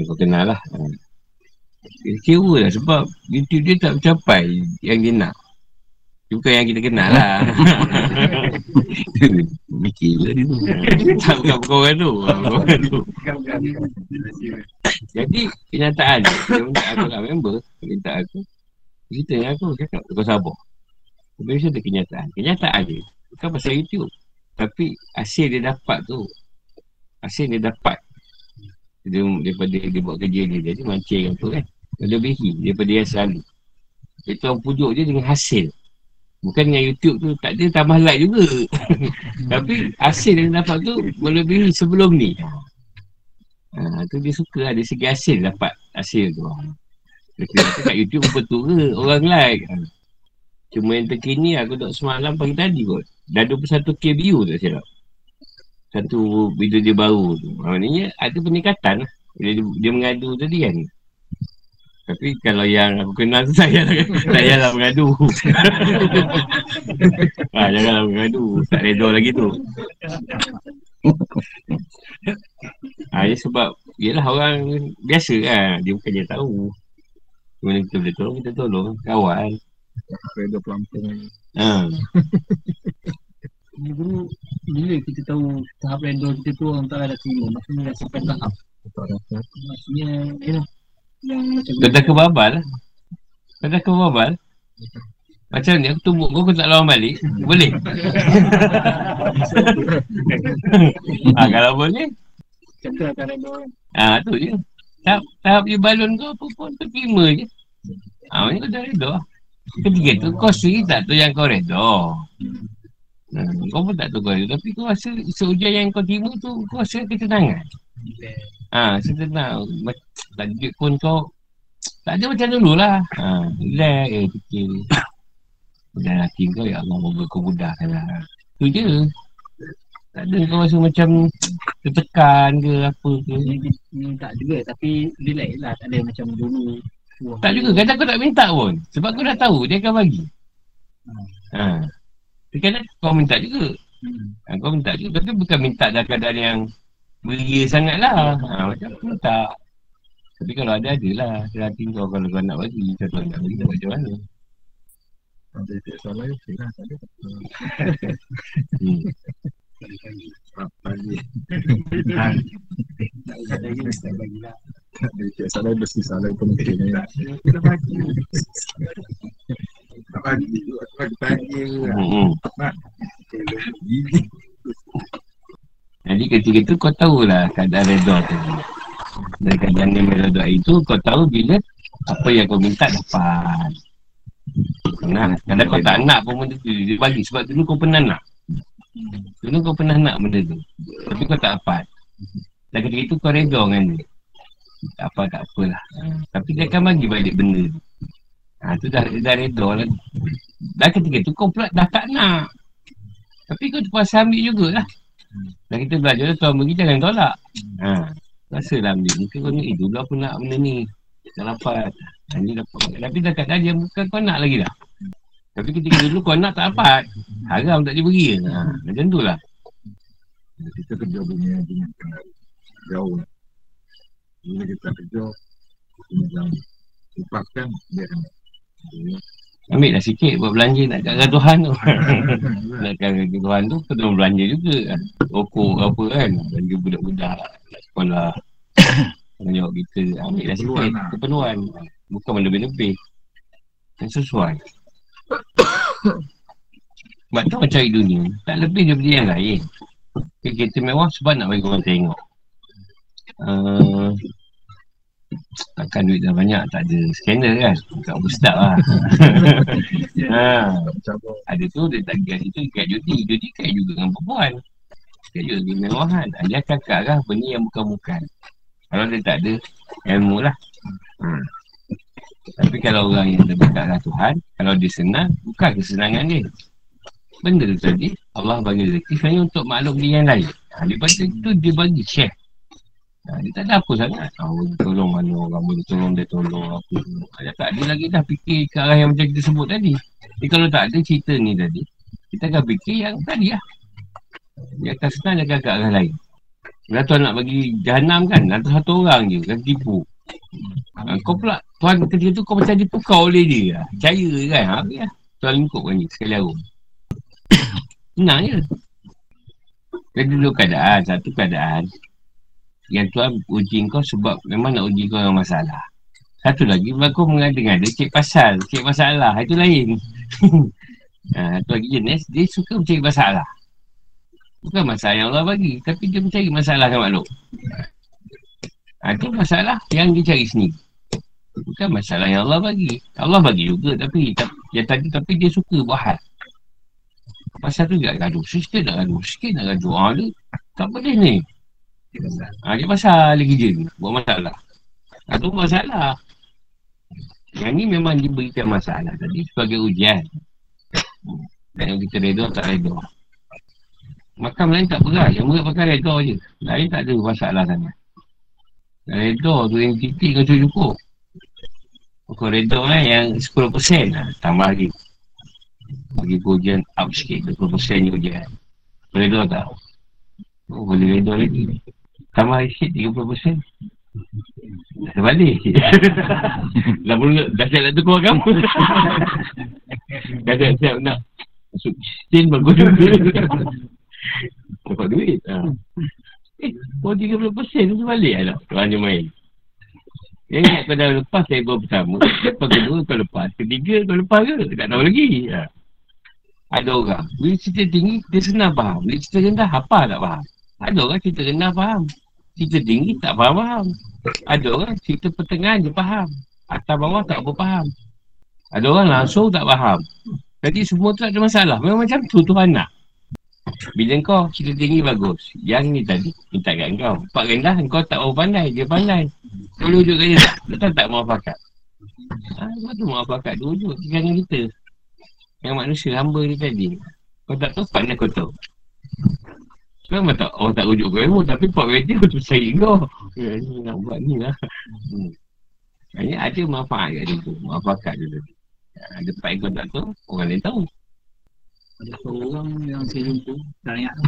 Kau kenal lah Dia kecewa lah sebab YouTube dia tak mencapai Yang dia nak dia bukan yang kita kenal lah. *laughs* Mikir lah dia tu. Tak bukan bukan orang tu. Jadi kenyataan Dia minta aku lah member Minta aku Cerita yang aku cakap Kau sabar. Tapi ada kenyataan. Kenyataan dia Bukan pasal YouTube. Tapi hasil dia dapat tu. Hasil dia dapat. Dia, Daripada dia buat kerja dia Jadi mancing apa kan. Lebihi daripada yang selalu. Itu orang pujuk dia dengan hasil Bukan dengan YouTube tu Tak ada tambah like juga. *laughs* Tapi hasil yang dapat tu Melebihi sebelum ni. Ha, Tu dia suka ada segi hasil dapat Hasil tu. Dia kata kat YouTube betul ke Orang like. Cuma yang terkini aku duduk semalam pagi tadi kot. Dah 21k view tak silap Satu video dia baru tu. Maksudnya ada peningkatan lah. Bila dia, dia mengadu tadi kan Tapi kalau yang aku kenal tu *laughs* saya lah Saya lah mengadu. Ha, *laughs* Janganlah mengadu. Tak reda lagi tu. Ha, *laughs* ya sebab Yelah orang biasa kan Dia bukannya tahu. Mana kita boleh tolong Kita tolong. Kawan Reda pelan-pelan Ha. Ini guru, bila kita tahu tahap reda kita tu orang tak ada terima, maksudnya dah sampai tahap. Maksudnya, ya macam Kau dah kebabal? Kau dah kebabal? Macam ni aku tumbuk kau, kau tak lawan balik? Boleh? ha, *laughs* kalau boleh? Reda. Ha, tu je. Tahap, tahap je balon kau apa pun terima je. Ha, ni kau dah reda. Ketika tu kau sendiri tak tahu yang kau reda. Hmm, kau pun tak tahu kau reda. Tapi kau rasa seujian yang kau terima tu kau rasa ketenangan. Ha, setenang. Tadi pun kau tak ada macam dulu lah. Ha, relax eh fikir. Budak hati kau ya Allah moga kau mudahkan lah. Tu je. Tak ada kau rasa macam tertekan ke apa ke. Hmm, tak juga tapi relax lah. Tak ada macam dulu. Tak juga, kadang kau tak minta pun Sebab kau dah tahu, dia akan bagi hmm. ha. Tapi kadang kau minta juga Ha, kau minta tu tapi bukan minta dalam keadaan yang beria sangat lah. Ha, macam aku minta. Tapi kalau ada, ada lah. Hati kau kalau kau nak bagi. Kau tak nak bagi, tak macam mana. Ada tak salah ya, saya tak ada. Hmm. Bagi. Tak salah mesti salah kemungkinan. Kita bagi. Tak bagi. Aku bagi tanya. Hmm. Jadi ketika tu kau tahulah keadaan redha tu. Dan keadaan yang redha itu kau tahu bila apa yang kau minta dapat. Nah, kadang kau tak nak pun benda tu dia bagi sebab dulu kau pernah nak. Dulu kau pernah nak benda tu. Tapi kau tak dapat. Dan ketika itu kau redha dengan dia. Tak apa, tak apalah. Tapi dia akan bagi balik benda tu. Ha, tu dah, dah redha lah. Dan ketika tu kau pula dah tak nak. Tapi kau terpaksa ambil jugalah. Dan kita belajar tuan bagi jangan tolak. Ha, rasalah ambil. Mungkin kau ni, eh dulu aku nak benda ni. Tak dapat. Ni dapat. Tapi dah kat dia bukan kau nak lagi dah. Tapi ketika dulu kau nak tak dapat. Haram tak diberi. Ha, macam tu lah. Kita kerja punya dengan jauh. Bila kita kerja, kita jauh. Lepaskan, dia akan Ambil lah sikit buat belanja *laughs* nak kat Tuhan tu. nak kat Tuhan tu, tolong belanja juga. Rokok ke apa kan. Belanja budak-budak nak sekolah. *coughs* Tengok kita ambil lah sikit. Lah. Keperluan. Bukan benda lebih. Yang sesuai. *coughs* Sebab tu cari dunia. Tak lebih daripada yang lain. Kereta mewah sebab nak bagi orang tengok. Uh, takkan duit dah banyak tak ada skandal kan? Tak bersedap lah. *laughs* Ha, ada tu dia tak kira situ ikat judi judi ikat juga dengan perempuan. Ikat juga dengan mewahan Ha, dia akan kat lah benda yang bukan-bukan. Kalau dia tak ada ilmu lah. Ha. tapi kalau orang yang terdekat dengan Tuhan kalau dia senang bukan kesenangan dia. Benda tu tadi Allah bagi rezeki sebenarnya untuk makhluk dia yang lain. Ha, daripada itu dia bagi share Ha, dia tak ada apa sangat. Ha, boleh tolong mana orang, boleh tolong dia tolong apa dia tak ada lagi dah fikir ke arah yang macam kita sebut tadi. Jadi kalau tak ada cerita ni tadi, kita akan fikir yang tadi lah. Dia akan senang dia akan ke arah lain. Kalau Tuhan nak bagi jahanam kan, nanti satu orang je, kan tipu. Ha, kau pula, Tuhan ketika tu kau macam dipukau oleh dia lah. Percaya kan, ha, ya. Tuhan lingkupkan ni, sekali harum. *coughs* Senang je. Dulu keadaan, satu keadaan, yang Tuhan uji kau sebab memang nak uji kau dengan masalah. Satu lagi, kau mengada-ngada cek pasal, cek masalah. Itu lain. ha, *laughs* satu lagi jenis, dia suka mencari masalah. Bukan masalah yang Allah bagi, tapi dia mencari masalah dengan makhluk. Ha, itu masalah yang dia cari sendiri. Bukan masalah yang Allah bagi. Allah bagi juga, tapi yang tadi tapi dia suka buat hal. Pasal tu dia gaduh. Sikit nak gaduh. Sikit nak gaduh. Ha, dia tak boleh ni. Ha, dia pasal lagi je. Buat masalah. Ha, tu masalah. Yang ni memang diberikan masalah tadi sebagai ujian. Dan yang kita reda tak reda. Makam lain tak berat. Yang berat pakai reda je. Lain tak ada masalah sangat. Reda tu yang titik kau cukup. Kau reda kan yang 10% lah. Tambah lagi. Bagi ujian up sikit. 20% ni ujian. Reda tak? Oh, boleh reda lagi. Tambah sikit 30%. Dah terbalik. *laughs* dah mula, dah siap nak tukar kamu. dah siap, siap nak masuk sistem bagus juga. Dapat duit. Ha. Eh, kau 30% tu balik lah. Tuan dia main. Dia ingat kau dah lepas label pertama. Lepas kedua kau lepas. Ketiga kau lepas ke? Tak tahu lagi. Ha. Ada orang. Bila cerita tinggi, dia senang faham. Bila cerita rendah, apa tak faham. Ada orang cerita rendah faham. Cerita tinggi tak faham-faham. Ada orang cerita pertengahan je faham. Atas bawah tak apa faham. Ada orang langsung tak faham. Jadi semua tu tak ada masalah. Memang macam tu Tuhan nak. Bila kau cerita tinggi bagus. Yang ni tadi, minta kat kau. Pak rendah, kau tak mau pandai. Dia pandai. Kau wujud kat dia tak? Betul tak muafakat? Ha, sebab tu muafakat tu wujud. Jangan kita. Yang manusia hamba ni tadi. Kau tak tahu, pandai kau tahu. Kan memang tak, orang tak rujuk kau Tapi Pak Weti kau tu saya kau. Ya ni nak buat ni lah. Hmm. Hanya ada manfaat kat situ Manfaat kat situ ha, Ada part kau tak tahu Orang lain tahu. Ada seorang yang saya jumpa Tanya tu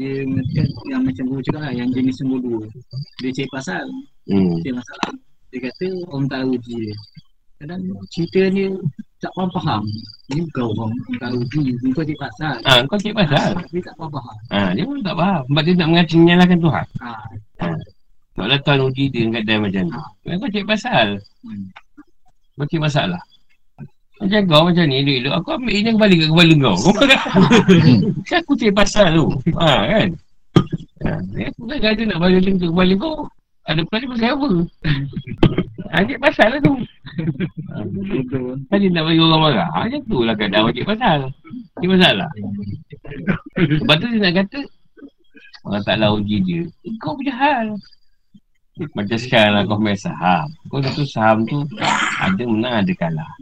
Dia ngekat yang macam guru cakap lah Yang jenis nombor dua. Dia cari pasal. Hmm. Dia masalah Dia kata orang tak uji dia. Kadang cerita dia tak faham-faham Ni bukan orang tak uji Kau cari pasal Ah, kau cik pasal. Dia tak faham-faham Ah, dia pun tak faham. Sebab dia nak mengatakan menyalahkan Tuhan. ha. Taklah Tuhan uji dia dengan keadaan macam tu. Kan Kau cik pasal. Hmm. Kau cik masalah. Macam kau macam ni, elok-elok. Aku ambil ini kembali ke kepala kau. Kau *laughs* kan aku cik pasal tu. Ha, kan? Ha, aku kan ada nak balik ke kepala kau. Ada plan pasal apa? *laughs* Cik pasal lah tu. Betul Kan dia nak bagi orang marah. Ha, macam tu lah keadaan cik pasal. Cik pasal lah. Sebab tu dia nak kata, orang taklah uji dia. Kau punya hal. Macam sekarang lah kau main saham. Kau tu saham tu ada menang ada kalah.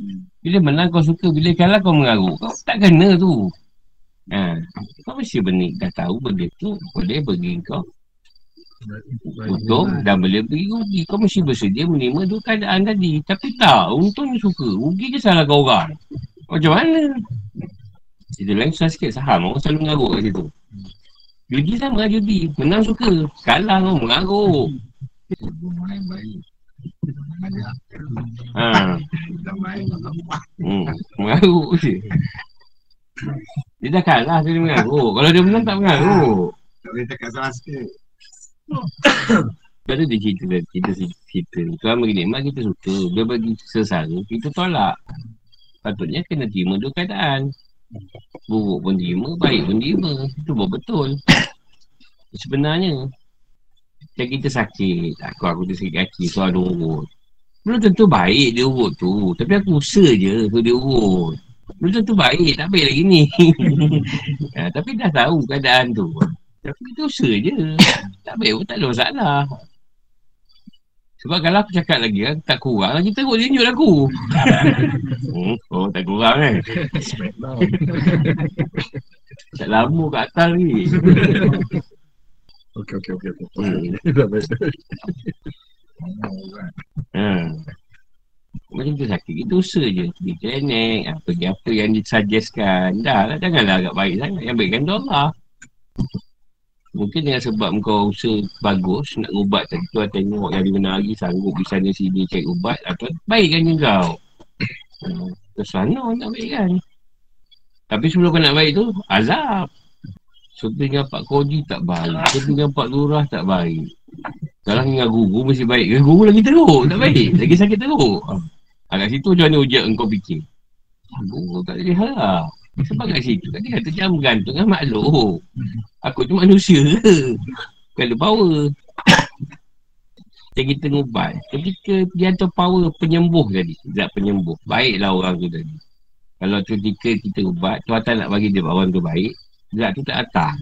Bila menang kau suka, bila kalah kau mengarut. Kau tak kena tu. Ha. Kau mesti benih dah tahu benda tu boleh bagi kau untung dan boleh bagi rugi. Kau mesti bersedia menerima dua keadaan tadi. Tapi tak, untungnya suka. Rugi je salahkan orang. Macam mana? Itu lain susah sikit saham. Orang selalu mengarut kat situ. Judi sama lah judi. Menang suka. Kalah kau. Ada Ha. Hmm. Mengarut je. Dia dah kalah dia. Kalau dia menang tak mengarut. Tak boleh cakap salah sikit. *coughs* Tu dia cerita dan kita cerita. Tuhan bagi nikmat kita suka. Dia bagi sesara, kita tolak. Patutnya kena terima dua keadaan. Buruk pun terima, baik pun terima. Itu pun betul. *coughs* Sebenarnya, macam kita sakit. Aku aku tu sakit kaki, so ada urut. Belum tentu baik dia urut tu. Tapi aku usaha je tu dia urut. Belum tentu baik, tak baik lagi ni. *laughs* ha, tapi dah tahu keadaan tu. Tapi kita usaha je. Tak baik pun tak ada masalah. Sebab kalau aku cakap lagi kan, tak kurang, lagi teruk dia tunjuk aku. hmm, *laughs* oh, tak kurang kan. Tak lama kat atas lagi. Okey, okey, okey. okey. Hmm. Dah baik. Oh, kan. Ha. Macam tu sakit, kita usaha je. Pergi klinik, pergi apa yang disuggestkan. Dah lah, janganlah agak baik sangat. Yang baik kan tu Allah. Mungkin dengan sebab kau usaha bagus, nak ubat tadi tu tengok dari mana lagi sanggup di sana sini cari ubat. Atau baikkan je kau. Ke sana nak baikkan. Tapi sebelum kau nak baik tu, azab. So, dengan Pak Koji tak baik. So, dengan Pak Lurah tak baik. Kalau dengan guru mesti baik. Dengan guru lagi teruk. Tak baik. Lagi sakit teruk. Agak situ macam mana ujak engkau fikir? Guru tak boleh harap. Sebab kat situ kan dia kata jangan bergantung dengan makhluk. Aku tu manusia ke? Bukan ada power. Macam kita ngubat. Ketika dia hantar power penyembuh tadi. Zat penyembuh. Baiklah orang tu tadi. Kalau ketika kita ubat, Tuhan nak bagi dia orang tu baik. Zat tu tak atas.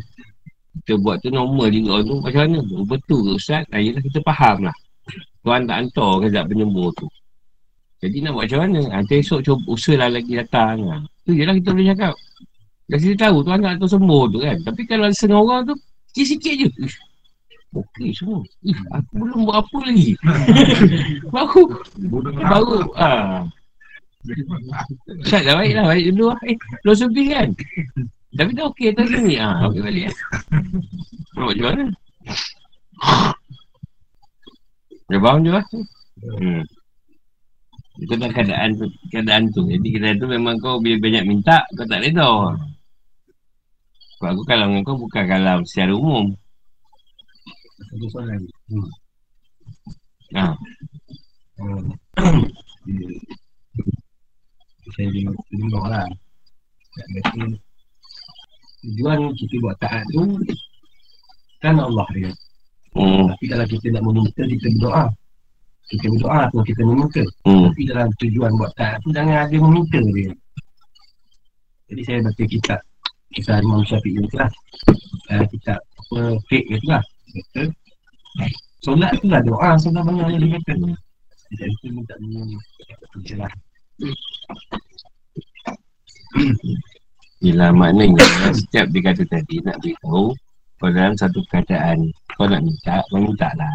Kita buat tu normal juga orang tu macam mana? Oh, betul ke Ustaz? Ah, yelah kita faham lah. Tuhan tak hantar ke zat penyembuh tu. Jadi nak buat macam mana? Nanti esok cuba usaha lah lagi datang. Ha. Tu je lah kita boleh cakap. Dah kita tahu Tuhan nak hantar sembuh tu kan. Tapi kalau setengah orang tu, sikit-sikit je. Ish, Okey semua. Ish, aku belum buat apa lagi. *laughs* baru, kan. baru. Ah. Ustaz dah baik lah. Baik dulu lah. Eh, belum lebih kan? Tapi dah okey tak sini. Ah, okey balik lah. Nak buat macam mana? Dia faham je lah. Hmm. Itu dah keadaan tu, keadaan tu. Jadi keadaan tu memang kau bila banyak minta, kau tak reda. Sebab aku kalam dengan kau bukan kalam secara umum. Satu soalan. Ha. Oh. *coughs* Saya dengar lah. Tak kata, tujuan kita buat taat tu kan Allah dia. Hmm. Tapi kalau kita nak meminta, kita berdoa. Kita berdoa tu kita meminta. Hmm. Tapi dalam tujuan buat taat tu jangan ada meminta dia. Jadi saya baca kitab kisah Imam Syafi'i ni lah. Uh, kitab apa fake gitu lah. Kata solat tu lah doa sebenarnya yang dia kata. Jadi itu minta minum. Kata lah. Yelah maknanya setiap dia kata tadi nak beritahu kau dalam satu keadaan kau nak minta, kau minta lah.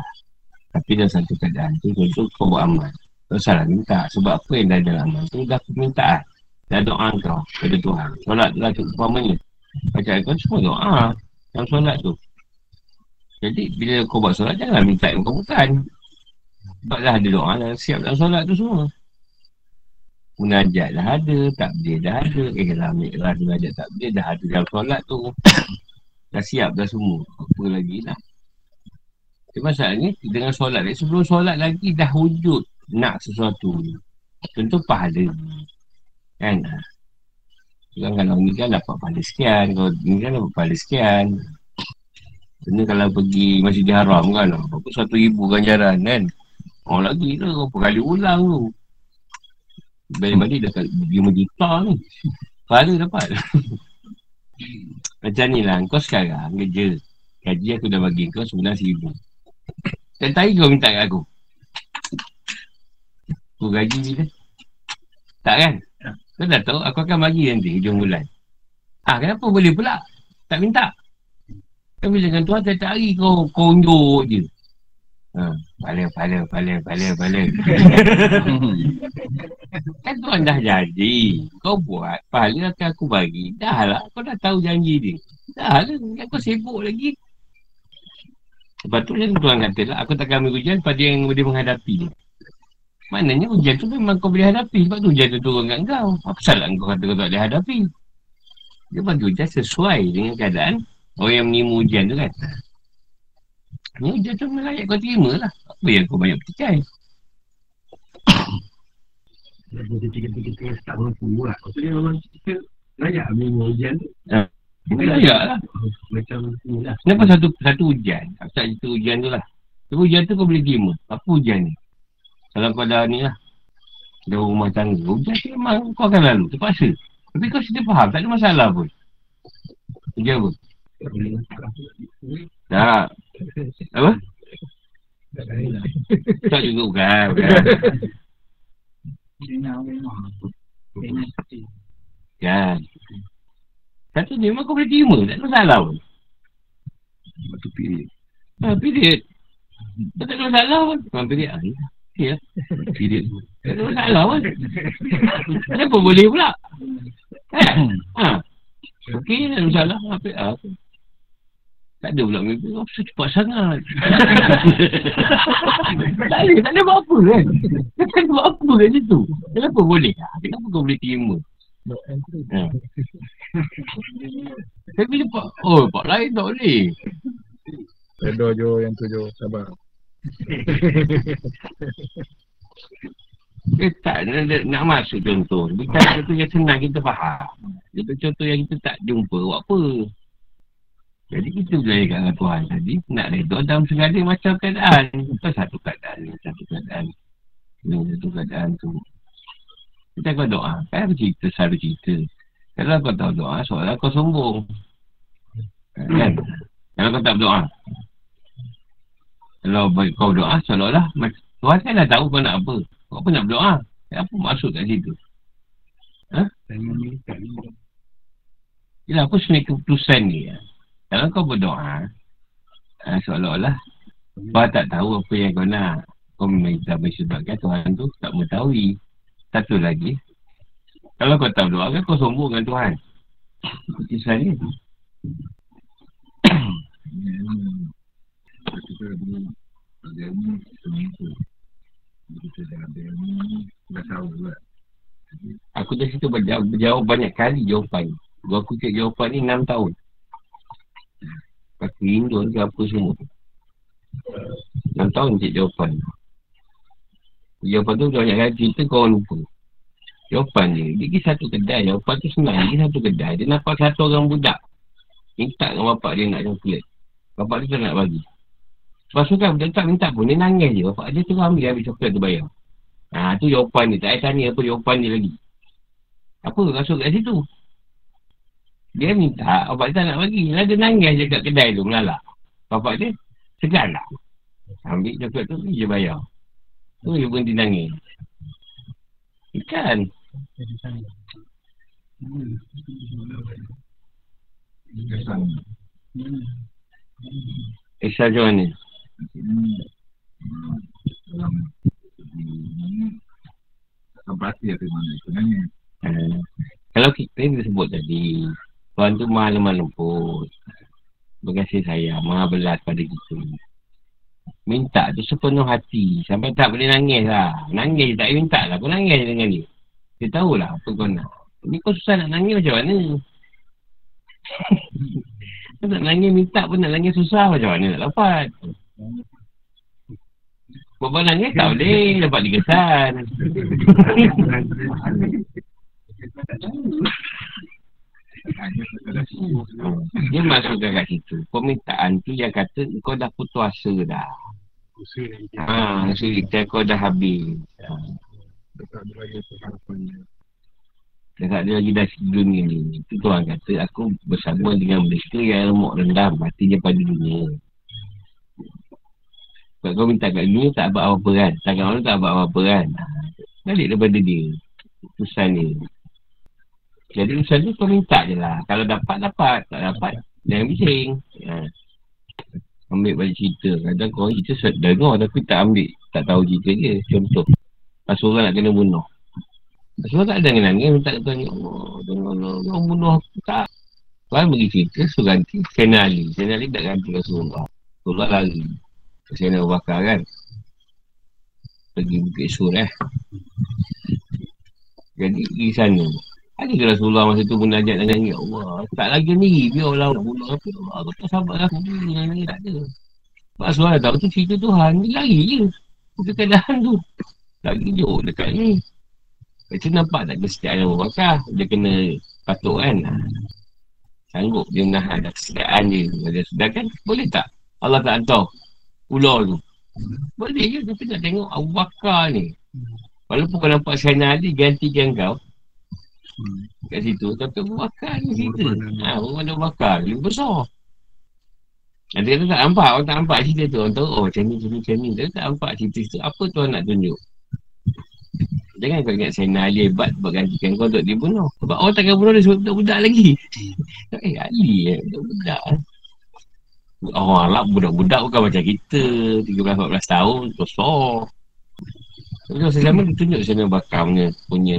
Tapi dalam satu keadaan tu contoh kau buat amal. Kau salah minta sebab apa yang dah dalam amal tu dah permintaan. dan doa kau kepada Tuhan. Solat tu lah umpamanya. Macam kau semua doa dalam solat tu. Jadi bila kau buat solat jangan minta yang kau bukan. Sebab dah ada doa dah siap dalam solat tu semua. Munajat dah ada, takbir dah ada. Eh lah, lah munajat takbir dah ada dalam solat tu. *coughs* dah siap dah semua. Apa lagi lah. Tapi masalahnya dengan solat ni, sebelum solat lagi dah wujud nak sesuatu. Tentu pahala. Kan? Kan kalau ni kan dapat pahala sekian. Kalau ni kan dapat pahala sekian. Ini kalau pergi Masjidil Haram kan. Apa satu ribu ganjaran kan. Orang lagi tu. Berapa kali ulang tu. Balik-balik dah lima juta ni. Pahala dapat. *laughs* Macam ni lah. Kau sekarang kerja. Gaji aku dah bagi kau sebelah ribu. Dan tadi kau minta kat aku. Aku gaji ni kan. Tak kan? Kau dah tahu aku akan bagi nanti hujung bulan. Ah kenapa boleh pula? Tak minta. Kan bila dengan Tuhan tiap hari kau kau unjuk je. Ha, pala, pala, pala, pala, pala. *laughs* kan Tuhan dah jadi. Kau buat, pahala akan aku bagi. Dah lah, kau dah tahu janji dia. Dah lah, kan kau sibuk lagi. Lepas tu Tuhan kata lah, aku takkan ambil ujian pada yang boleh menghadapi. Maknanya hujan tu memang kau boleh hadapi Sebab tu hujan tu turun kat kau. Apa salah kau kata kau tak boleh hadapi? Dia bagi hujan sesuai dengan keadaan Orang yang menimu hujan tu kan. Ni hujan tu melayak kau terima lah. Apa yang kau banyak percaya Kita tak mampu lah. Maksudnya memang kita layak ambil hujan tu Layak lah. Macam ni lah. Kenapa satu satu hujan Asal itu hujan tu lah. Tapi hujan tu kau boleh terima Apa hujan ni? Kalau kau dah ni lah. Dah rumah tangga. Hujan tu memang kau akan lalu Terpaksa. Tapi kau sudah faham Tak ada masalah pun. Hujan apa? Tak. Apa? Tak juga bukan Bukan. Kan Satu ni memang kau boleh terima Tak ada masalah pun Batu period. Ha, period Tak ada masalah pun Memang period ah, ya. Period. Tak ada masalah pun. Kenapa boleh pula? Ha. Okey, tak ada masalah. Apa? Ha. Tak ada pula mimpi. Oh, cepat sangat. tak ada. Tak ada buat apa kan? Tak ada buat apa kat situ. Kenapa boleh? Ha, Kenapa kau boleh terima? Ha. *laughs* Tapi dia pak, oh, pak lain tak boleh. Redha Jo yang tu Jo. Sabar. *laughs* Dia tak nak, nak, masuk contoh. Bukan contoh yang senang kita faham. Itu contoh yang kita tak jumpa. Buat apa? Jadi kita belajar dengan Tuhan tadi. Nak redha dalam segala macam keadaan. Bukan satu keadaan ni. Satu keadaan. Ini satu keadaan tu. Kita kau doa. Kan aku cerita selalu cerita. Kalau kau tahu doa, soalan kau sombong. Kan? Kalau kau tak berdoa. Kalau kau doa, seolah-olah Tuhan kan dah tahu kau nak apa. Kau apa nak berdoa? Apa maksud kat situ? Ha? Yelah, apa sebenarnya keputusan ni? Ya? Kalau kau berdoa, ha, seolah-olah kau tak tahu apa yang kau nak. Kau meminta bersebabkan Tuhan tu tak mengetahui. Satu lagi, kalau kau tak berdoa kan kau sombong dengan Tuhan. Tahu juga. Aku dah situ berjawab, berjawab banyak kali jawapan. Gua aku cek jawapan ni 6 tahun. Kaki Indo ke apa semua. 6 tahun cek jawapan. Jawapan tu banyak kali cerita kau orang lupa. Jawapan dia, dia pergi satu kedai. Jawapan tu senang. Dia pergi satu kedai. Dia nampak satu orang budak. Minta dengan bapak dia nak coklat. Bapak dia tak nak bagi. Lepas tu kan, budak tak minta pun. Dia nangis je. Bapak dia terus ambil ambil coklat tu bayar. Ha, tu jawapan dia. Tak payah tanya apa jawapan dia lagi. Apa masuk kat situ? Dia minta, bapak dia tak nak bagi. Lah dia nangis je kat kedai tu, melalak. Bapak dia, segan lah. Ambil coklat tu, dia bayar. Tu dia berhenti nangis. Ikan. Isa macam mana? Eh, Kalau kita dia sebut tadi, Tuhan tu maha lemah lembut. Berkasih sayang, maha belas pada kita. Minta tu sepenuh hati. Sampai tak boleh nangis lah. Nangis tak minta lah. Kau nangis je dengan dia. Dia tahulah apa kau nak. Ni kau susah nak nangis macam mana? *laughs* kau nak nangis minta pun nak nangis susah macam mana nak dapat? Buat nangis tak boleh. Dapat tiga kesan. *laughs* Dia masukkan kat situ. Permintaan tu yang kata kau dah putus asa dah. Ha, cerita kau dah habis. Ha. Dah tak ada lagi dah dunia ni. Itu Tuhan kata aku bersama dengan mereka yang remuk rendam hatinya pada dunia. Sebab kau minta kat dunia tak buat apa-apa kan. Tangan orang tak buat apa-apa kan. Ha. Balik daripada dia. Urusan dia. Jadi urusan tu kau minta je lah. Kalau dapat, dapat. Tak dapat, jangan bising. Ha. Ambil balik cerita. Kadang kau cerita dengar tapi tak ambil. Tak tahu cerita dia. Contoh. Pas orang nak kena bunuh. Pas tak ada yang nangis. Minta kata, Ya Allah. Jangan Allah. Bunuh aku. Tak. Tuan bagi cerita. So ganti. Kena Ali. Kena Ali tak ganti Rasulullah. Rasulullah lari. Kena Abu Bakar kan. Pergi Bukit Sur eh. Jadi di sana. Ada ke Rasulullah masa tu munajat dengan Ya Allah Tak lagi ni. Biarlah bunuh apa Allah Aku tak sabar aku ni Yang ni tak ada. Sebab Rasulullah tahu tu cerita Tuhan. Dia lari je. Itu keadaan tu. Lagi jauh dekat ni. Itu nampak tak kesetiaan Abu Bakar Dia kena patuk kan? Sanggup dia menahan kesetiaan dia. Dia sudah kan? Boleh tak? Allah tak tahu Ular tu. Boleh je. Tapi nak tengok Abu Bakar ni. Walaupun kau nampak Syahna Ali Gantikan kau kat situ tapi Abu Bakar ni cerita ha, Orang ada Abu Bakar lebih besar. Ada kata tak nampak orang tak nampak cerita tu. Orang tahu oh macam ni macam ni macam ni. Dia tak nampak cerita tu. Apa tuan nak tunjuk? Jangan kau ingat saya nak Ali hebat buat gantikan kau untuk dibunuh. Sebab orang takkan bunuh dia sebab budak-budak lagi. *laughs* Eh Ali eh budak-budak. Oh alam budak-budak bukan macam kita. 13-14 tahun besar. Jadi saya dia tunjuk saya bakar punya, punya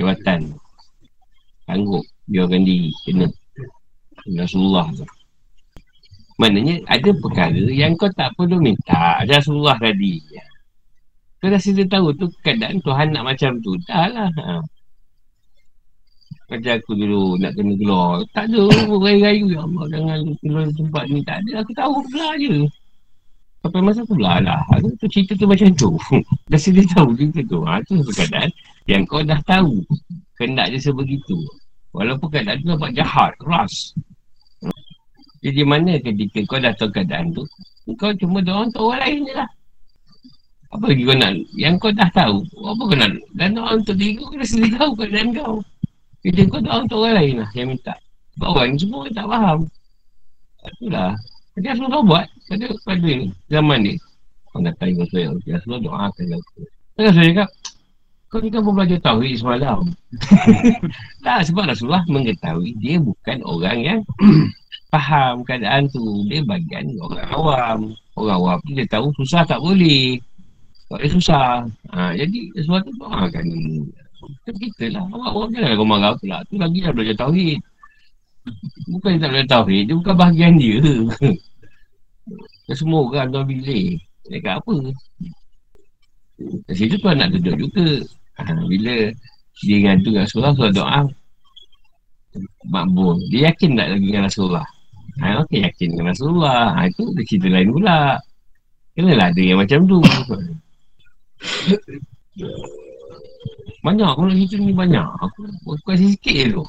Kewatan Sanggup Biarkan diri. Kena. Rasulullah tu. Maknanya ada perkara yang kau tak perlu minta. Rasulullah tadi. Kau dah sedia tahu tu keadaan Tuhan nak macam tu. Dah lah. Ha. Macam aku dulu nak kena keluar. Tak ada. Rayu-rayu Ya Allah jangan keluar tempat ni. Tak ada. Aku tahu pula je. Sampai masa aku belah lah. Tu cerita tu macam tu. *laughs* Dah sedia tahu juga tu. Ha, Tu keadaan yang kau dah tahu. Kendak dia sebegitu Walaupun keadaan tu nampak jahat, keras. Jadi mana ketika kau dah tahu keadaan tu Kau cuma doa untuk orang lain je lah. Apa lagi kau nak? Yang kau dah tahu Apa kau nak? Dan doa untuk diri kau Kau dah sendiri tahu keadaan kau. Jadi kau doa untuk orang lain lah Yang minta. Sebab orang semua tak faham. Itulah. Jadi Rasulullah buat. Pada, pada Zaman ni Kau dah tahu saya Rasulullah doakan aku Tengah saya cakap kau ni kan pun belajar Tauhid semalam. *laughs* tak, sebab Rasulullah mengetahui dia bukan orang yang *clears throat* faham keadaan tu. Dia bagian orang awam. Orang awam tu dia tahu susah tak boleh. Tak boleh susah. Ha, jadi, sesuatu tu ha, kan. Kita, kita lah. Awam-awam janganlah kau marah pula. Tu lagi dah belajar Tauhid. Bukan dia tak belajar Tauhid. Dia bukan bahagian dia. *laughs* Semua orang tuan bilik. Dekat apa? Kat situ tuan nak duduk juga. Bila dia ngadu kat Rasulullah, Rasulullah doa makbul. Dia yakin tak lagi dengan Rasulullah? Ha, okey, yakin dengan Rasulullah. Ha, itu cerita lain pula. Kenalah ada yang macam tu. *coughs* banyak, nak cerita ni banyak. Aku, kasih sikit je tu.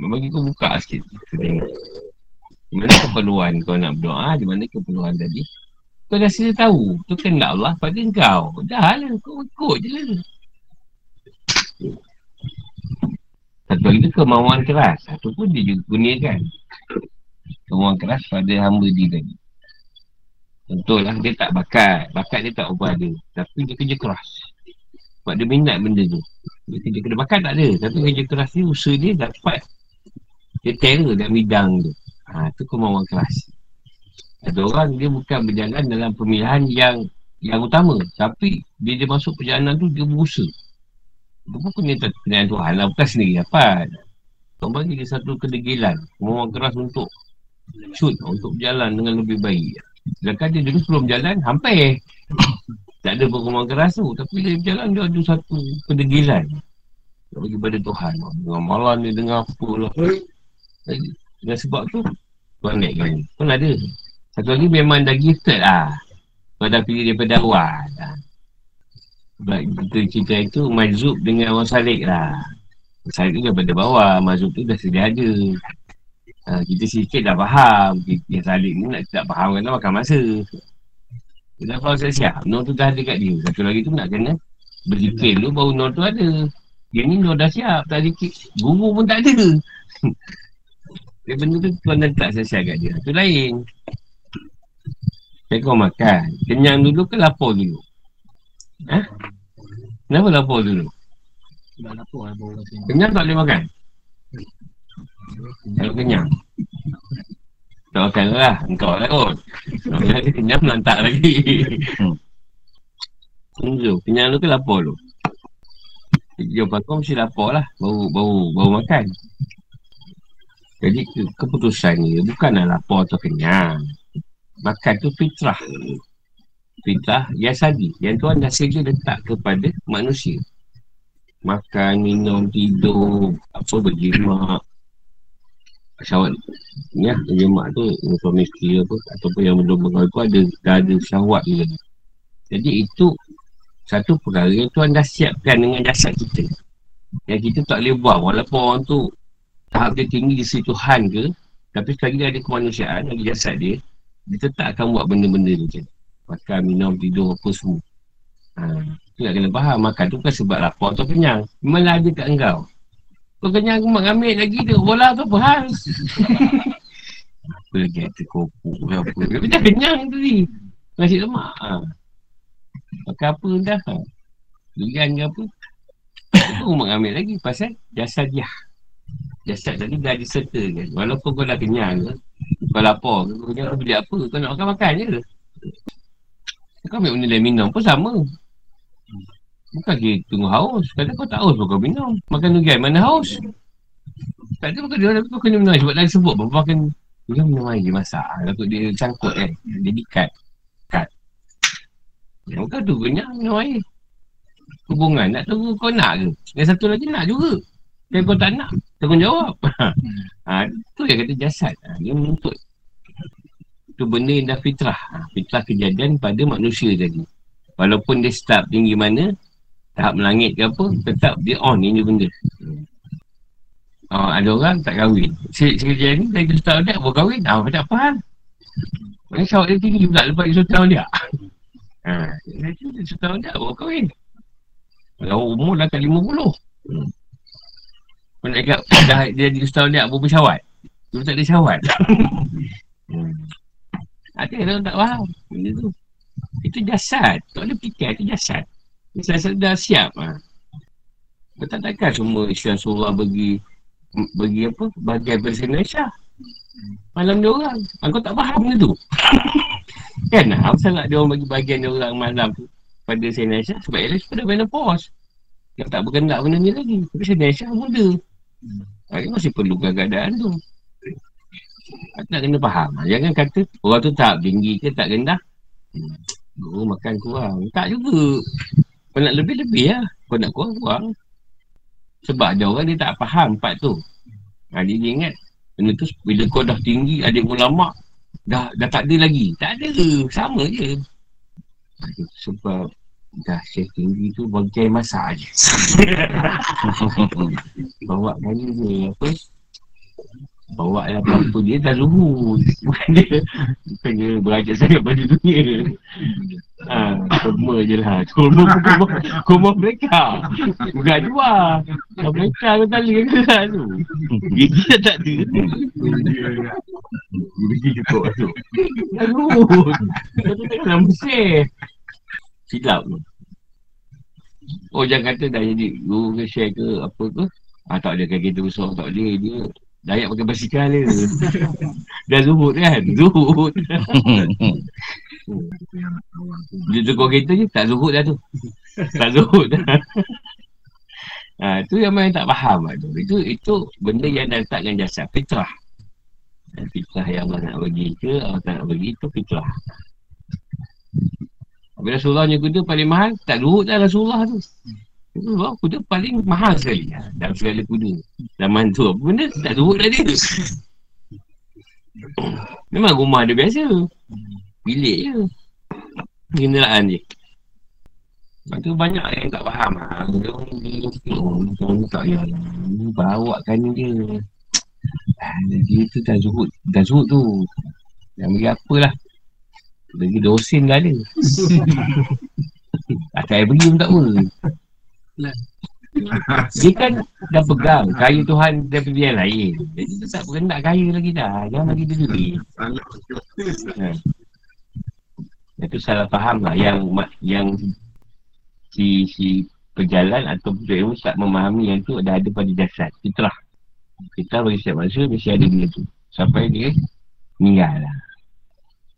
Bagi kau buka sikit. Di mana keperluan kau nak berdoa, di mana keperluan tadi. Kau dah sila tahu. Tu kena Allah pada kau. Dah lah, kau ikut je lah. Satu lagi kemauan keras. Satu pun dia juga gunakan. Kemauan keras pada hamba dia tadi. Contohlah dia tak bakat. Bakat dia tak ubah dia. Tapi dia kerja keras. Sebab dia minat benda tu. Dia kerja keras. Bakat tak ada. Tapi kerja keras ni usaha dia dapat. Dia terror dalam bidang tu. Ha, tu kemauan keras. Ada orang dia bukan berjalan dalam pemilihan yang yang utama. Tapi bila dia masuk perjalanan tu dia berusaha. Pun punya penilaian Tuhan lah. Bukan sendiri dapat. Tuhan bagi dia satu kedegilan. Kemauan keras untuk shoot. Untuk berjalan dengan lebih baik. Sedangkan dia dulu sebelum berjalan, hampir. Tak ada kemauan keras tu. Tapi dia berjalan, dia ada satu kedegilan. Dia bagi pada Tuhan. Dengan malam dia dengar apa lah. Dengan sebab tu, Tuhan naikkan ni. Pun ada. Satu lagi memang dah gifted lah. Kau dah pilih daripada awal. Lah. Sebab kita cerita itu Majzub dengan orang salik lah. Salik tu daripada bawah Majzub tu dah sedia ada ha, Kita sikit dah faham. Yang salik ni nak tak faham kan makan masa. Kita faham siap-siap. Nur tu dah ada kat dia. Satu lagi tu nak kena Berzikir dulu baru Nur tu ada. Yang ni Nur dah siap Tak zikir. Guru pun tak ada. *laughs* Dia benda tu tuan dah tak siap kat dia. Itu lain. Saya kau makan. Kenyang dulu ke lapar dulu Ha? Kenapa lapar dulu? Sebab lapar lah baru Kenyang tak boleh makan? Kalau kenyang. Tak makan lah Engkau lah kot. Kalau dia kenyang melantak lagi. Tunggu Kenyang tu ke lapar tu? Jawapan kau mesti lapar lah. Baru, baru, baru makan. Jadi ke, keputusan ni Bukanlah lapar atau kenyang. Makan tu fitrah Fitrah Yasadi Yang Tuhan dah sedia letak kepada manusia. Makan, minum, tidur Apa berjimak Syawat Ya, berjimak tu Suami isteri apa Ataupun yang belum berkahwin tu ada Dah ada syawat juga. Jadi itu Satu perkara yang Tuhan dah siapkan Dengan jasad kita. Yang kita tak boleh buat Walaupun orang tu Tahap dia tinggi di sisi Tuhan ke Tapi sekali dia ada kemanusiaan Lagi jasad dia Dia tetap akan buat benda-benda macam ni Makan, minum, tidur, apa semua. Ha, tu nak kena faham. Makan tu kan sebab lapar atau kenyang. Memang ada kat engkau. Kau kenyang aku mak ambil lagi tu. Bola tu apa hal? *laughs* apa lagi ada kopuk apa. Tapi dah kenyang tu ni. Nasi lemak. Ha. Makan apa dah. Ha. Durian ke apa. Itu *coughs* mak ambil lagi. Pasal jasa dia. Jasad tadi dah disertakan. Walaupun kau dah kenyang ke. Kau lapar ke. Kau beli apa. Kau nak makan-makan je. Kau ambil benda lain minum pun sama. Bukan dia tunggu haus. Kadang kau tak haus pun kau minum. Makan durian mana haus? Tak ada bukan dia kau kena minum air. Sebab dah sebut bapak kan dia minum air dia masak. Takut dia cangkut kan. Dia dikat. Kat. Kau tu kenyang minum air. Hubungan nak tunggu kau nak ke? Yang satu lagi nak juga. Yang kau tak nak, tanggungjawab. *laughs* ha, tu yang kata jasad. Ha, dia menuntut tu benda yang dah fitrah. Ha, fitrah kejadian pada manusia tadi. Walaupun dia start tinggi mana, tahap melangit ke apa, tetap dia on ini benda. Oh, ada orang tak kahwin. Sekejap ni, dari sultan dia baru kahwin. Ah, tak apa hal. Ini sawak dia tinggi pula lepas di sultan dia. *laughs* Ha, dari sultan dia baru kahwin. Kalau umur dah kat 50. Hmm. Kau nak cakap, dah dia di sultan dia baru bersyawat. Dia tak ada syawat. *laughs* hmm. Ada orang tak faham benda tu. Itu jasad. Tak boleh fikir itu jasad. Jasad dah siap. Ha. Betul takkan semua Islam surah bagi bagi apa? Bagian versi Malaysia. Malam dia orang. Aku tak faham benda tu. *laughs* kan? Apa salah dia orang bagi bagian dia orang malam tu pada Malaysia sebab ialah pada menopause. Yang tak berkendak benda ni lagi. Tapi Malaysia muda. Hmm. Masih perlu keadaan tu. Tak kena faham. Jangan kata orang tu tak tinggi ke tak rendah. Hmm. Oh, makan kurang. Tak juga. Kau nak lebih-lebih lah. Kau nak kurang-kurang. Sebab ada orang dia tak faham part tu. Ha, dia, ingat. Benda tu bila kau dah tinggi, adik ulama dah dah tak ada lagi. Tak ada. Sama je. Sebab dah share tinggi tu bagian masak je. *laughs* Bawa kali je. Apa? Bawa lah apa dia dah luhur. Bukan dia Bukan dia berajak sangat pada dunia. Ha, Semua je lah. Semua kumah, kumah mereka. Bukan dua Mereka tu tali kan kelas tu. Gigi dah tak ada. Gigi cukup tu. Dah luhur. Kau tu tengok dalam bersih Silap. Tu Oh jangan kata dah jadi Guru ke share ke apa ke? Ah tak ada kan kita besar tak boleh dia Dayak pakai basikal dia. *laughs* Dah zuhud kan? Zuhud. *laughs* Dia tukar kereta je, tak zuhud dah tu. Tak zuhud dah. Ha, tu yang memang tak faham lah tu. Itu, itu benda yang dah letakkan jasad. Fitrah. Fitrah yang Allah nak bagi ke, Allah tak nak bagi, itu fitrah. Bila Rasulullah punya kuda paling mahal, tak lurut dah Rasulullah tu. Rasulullah kuda paling mahal sekali dalam segala kuda. Zaman tu apa benda, tak lurut dah dia. Memang rumah dia biasa. Bilik je. Kenderaan dia. Lepas tu banyak yang tak faham ha. Dia orang dia orang tak payah lah. Bawa kan dia. Ah, Dia tu dah zuhud. Dah zuhud tu. Yang bagi apalah. Lagi dosen dah ada. *laughs* Tak air beri pun tak apa. *laughs* Dia kan dah pegang kaya Tuhan daripada yang lain. Jadi dia tak berendak kaya lagi dah. Jangan bagi dia. Salah. Ha. Itu salah faham lah yang yang si si pejalan atau ilmu tak memahami yang tu dah ada pada jasad. Fitrah. Fitrah bagi setiap manusia mesti ada benda tu. Sampai dia meninggal lah.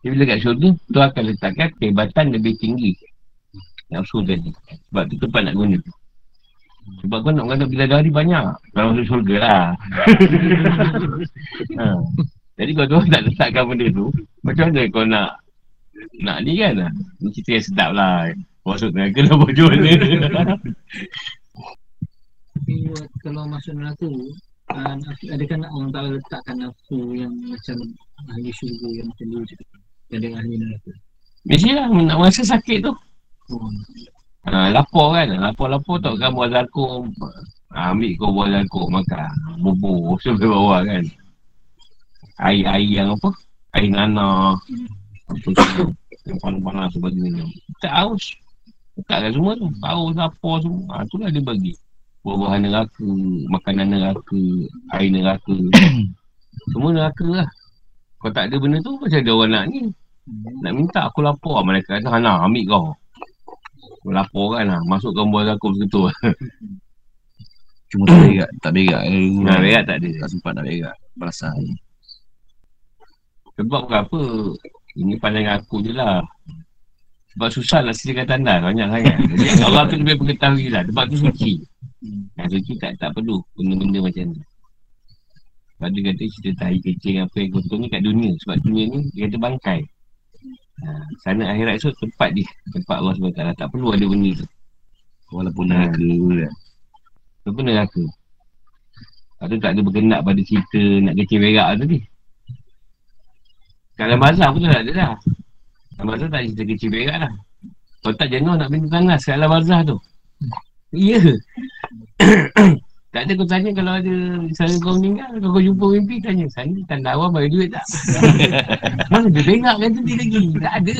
Jadi bila kat syurga, tu akan letakkan kehebatan lebih tinggi. Nafsu tadi. Sebab tu tempat nak guna. Sebab kau nak mengandung bidadari banyak. Kalau masuk syurga lah. *laughs* ha. Jadi kalau Tuhan tak letakkan benda tu, macam mana kau nak nak ni kan lah. Ni cerita yang sedap lah. Masuk neraka lah macam mana. Tapi kalau masuk neraka uh, adakah nak orang tak letakkan nafsu yang macam ahli syurga yang macam dulu cakap ada ahli neraka Mestilah nak masa sakit tu. oh, Ha, lapor kan. Lapor-lapor tak kan buah zakum. Ha, ambil kau buah zakum makan. Bubur *laughs* sampai bawah kan. Air-air yang apa? Air nanah. Apa tu? Yang panas-panas sebagainya. Tak haus. Takkan semua tu. Haus, lapor semua. Ha, itulah dia bagi. Buah-buahan neraka. Makanan neraka. Air neraka. *coughs* semua neraka lah. Kalau tak ada benda tu, macam ada orang nak ni. Nak minta aku lapor. Mereka kata, Hana, ambil kau. Aku lapor kan lah. Masukkan buah zakum seketul. *laughs* Cuma tak berak Tak berak Nak berak tak ada. Tak sempat nak berak Balasan Sebab kenapa? Ini pandangan aku je lah. Sebab susah nak sediakan tanda banyak sangat. *laughs* Jadi Allah tu lebih mengetahui lah. Sebab tu suci. Yang suci tak tak perlu benda-benda macam ni. Sebab dia kata cerita tahi kecil apa yang kotor ni kat dunia. Sebab dunia ni dia kata bangkai. Ha, sana akhirat tu tempat dia. Tempat Allah SWT. Tak perlu ada benda tu. Walaupun neraka kan Tu pun neraka. Tu tak ada berkendak pada cerita nak kecil berak tu ni. Kalau bazar pun tak ada dah. Dalam bazar tak ada cerita kecil berak lah. Kalau tak jenuh nak pintu tangan sekat bazar tu. Ya. *coughs* *coughs* tak ada kau tanya kalau ada misalnya kau meninggal, kalau kau jumpa mimpi tanya, sana tanda awal bagi duit tak? *laughs* Mana dia berak kan tu dia lagi? Tak ada.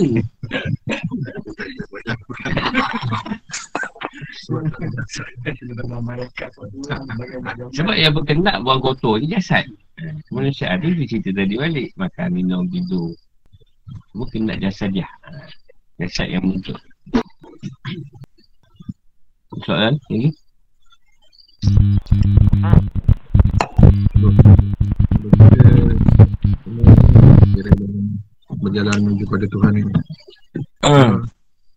Sebab yang berkendak buang kotor ni jasad. Manusia ada dia cerita tadi balik. Makan, minum, tidur. Semua kena jasad dia. Jasad yang muncul. Soalan lagi? Berjalan menuju pada Tuhan ini.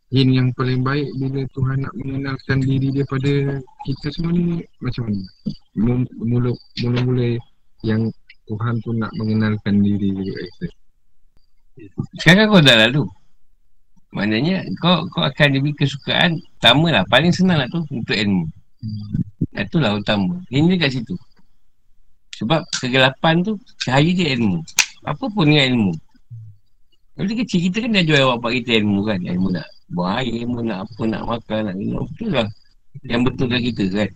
Hin yang paling baik bila Tuhan nak mengenalkan diri dia pada kita semua ni macam mana? Mul- Mula mula yang Tuhan tu nak mengenalkan diri dia kat kita. Sekarang kau dah lalu. Maknanya kau kau akan diberi kesukaan Pertama lah Paling senang lah tu Untuk ilmu Itulah utama Ini kat situ Sebab kegelapan tu Cahaya dia ilmu Apa pun dengan ilmu Kalau kecil kita kan dah jual bapak kita ilmu kan Ilmu nak buang air Ilmu nak apa Nak makan Nak minum Betul lah Yang betulkan kita kan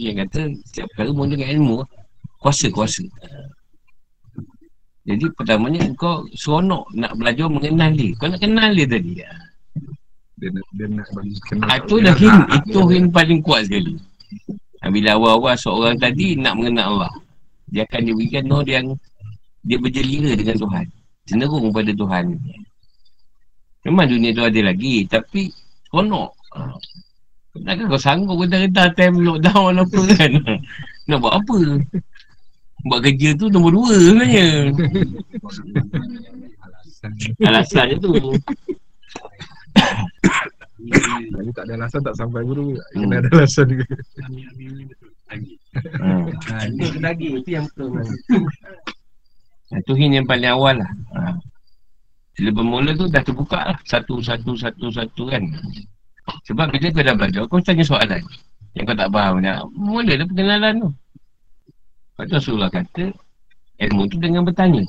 Yang kata Setiap perkara pun dengan ilmu Kuasa-kuasa jadi pertamanya kau seronok nak belajar mengenal dia. Kau nak kenal dia tadi. Dia nak, dia nak bagi kenal. Ah, itu dah hin. Itu hin paling kuat sekali. Bila awal-awal seorang tadi nak mengenal Allah. Dia akan diberikan nur yang dia berjelira dengan Tuhan. Cenderung pada Tuhan. Memang dunia tu ada lagi. Tapi seronok. Ah. Takkan kau sanggup rendah-rendah time lockdown apa kan. *laughs* Nak buat apa? Buat kerja tu nombor dua sebenarnya. *laughs* Alasannya tu. *coughs* *coughs* Tapi tak ada alasan tak sampai guru. Hmm. Kena ada alasan juga. Ambil-ambil ni betul. Lagi. Ha, itu ke daging. Itu yang betul. Itu hin yang paling awal lah. Ha. Bila bermula tu dah terbuka lah. Satu, satu, satu, satu kan. Sebab bila kau dah belajar, kau tanya soalan. Yang kau tak faham. Dah. Mula dah pengenalan tu. Lepas tu Rasulullah kata, ilmu tu dengan bertanya.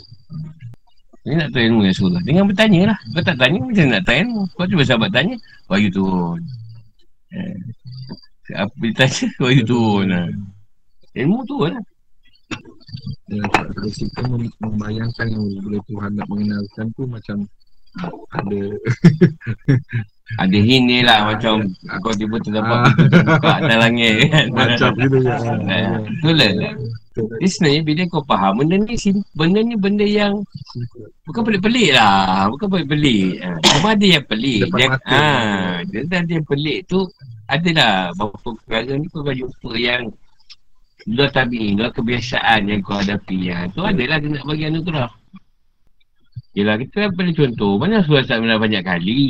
Dia nak tahu ilmu Rasulullah. Dengan bertanya lah. Kau tak tanya, macam nak tahu ilmu? Kau cuba sahabat tanya, wahyu turun. Eh. Apa ditanya, *laughs* wahyu turun lah. Ilmu turun lah. Kalau kita mem- membayangkan yang bila Tuhan nak mengenalkan tu macam ada *laughs* Ada hint ni lah macam kau tiba terdapat pintu terbuka atas langit kan. *laughs* macam gitu *laughs* ya. Betul lah. Dia sebenarnya bila kau faham benda ni benda ni benda yang bukan pelik-pelik lah. Bukan pelik-pelik. Ha. Cuma ada yang pelik. Depan Dia, mata. ha, ada yang pelik tu adalah beberapa perkara ni kau akan jumpa yang luar tabi, luar kebiasaan yang kau hadapi. Ha. Tu adalah dia nak bagi anugerah. Yelah kita boleh contoh. Mana surah Islam Merah banyak kali?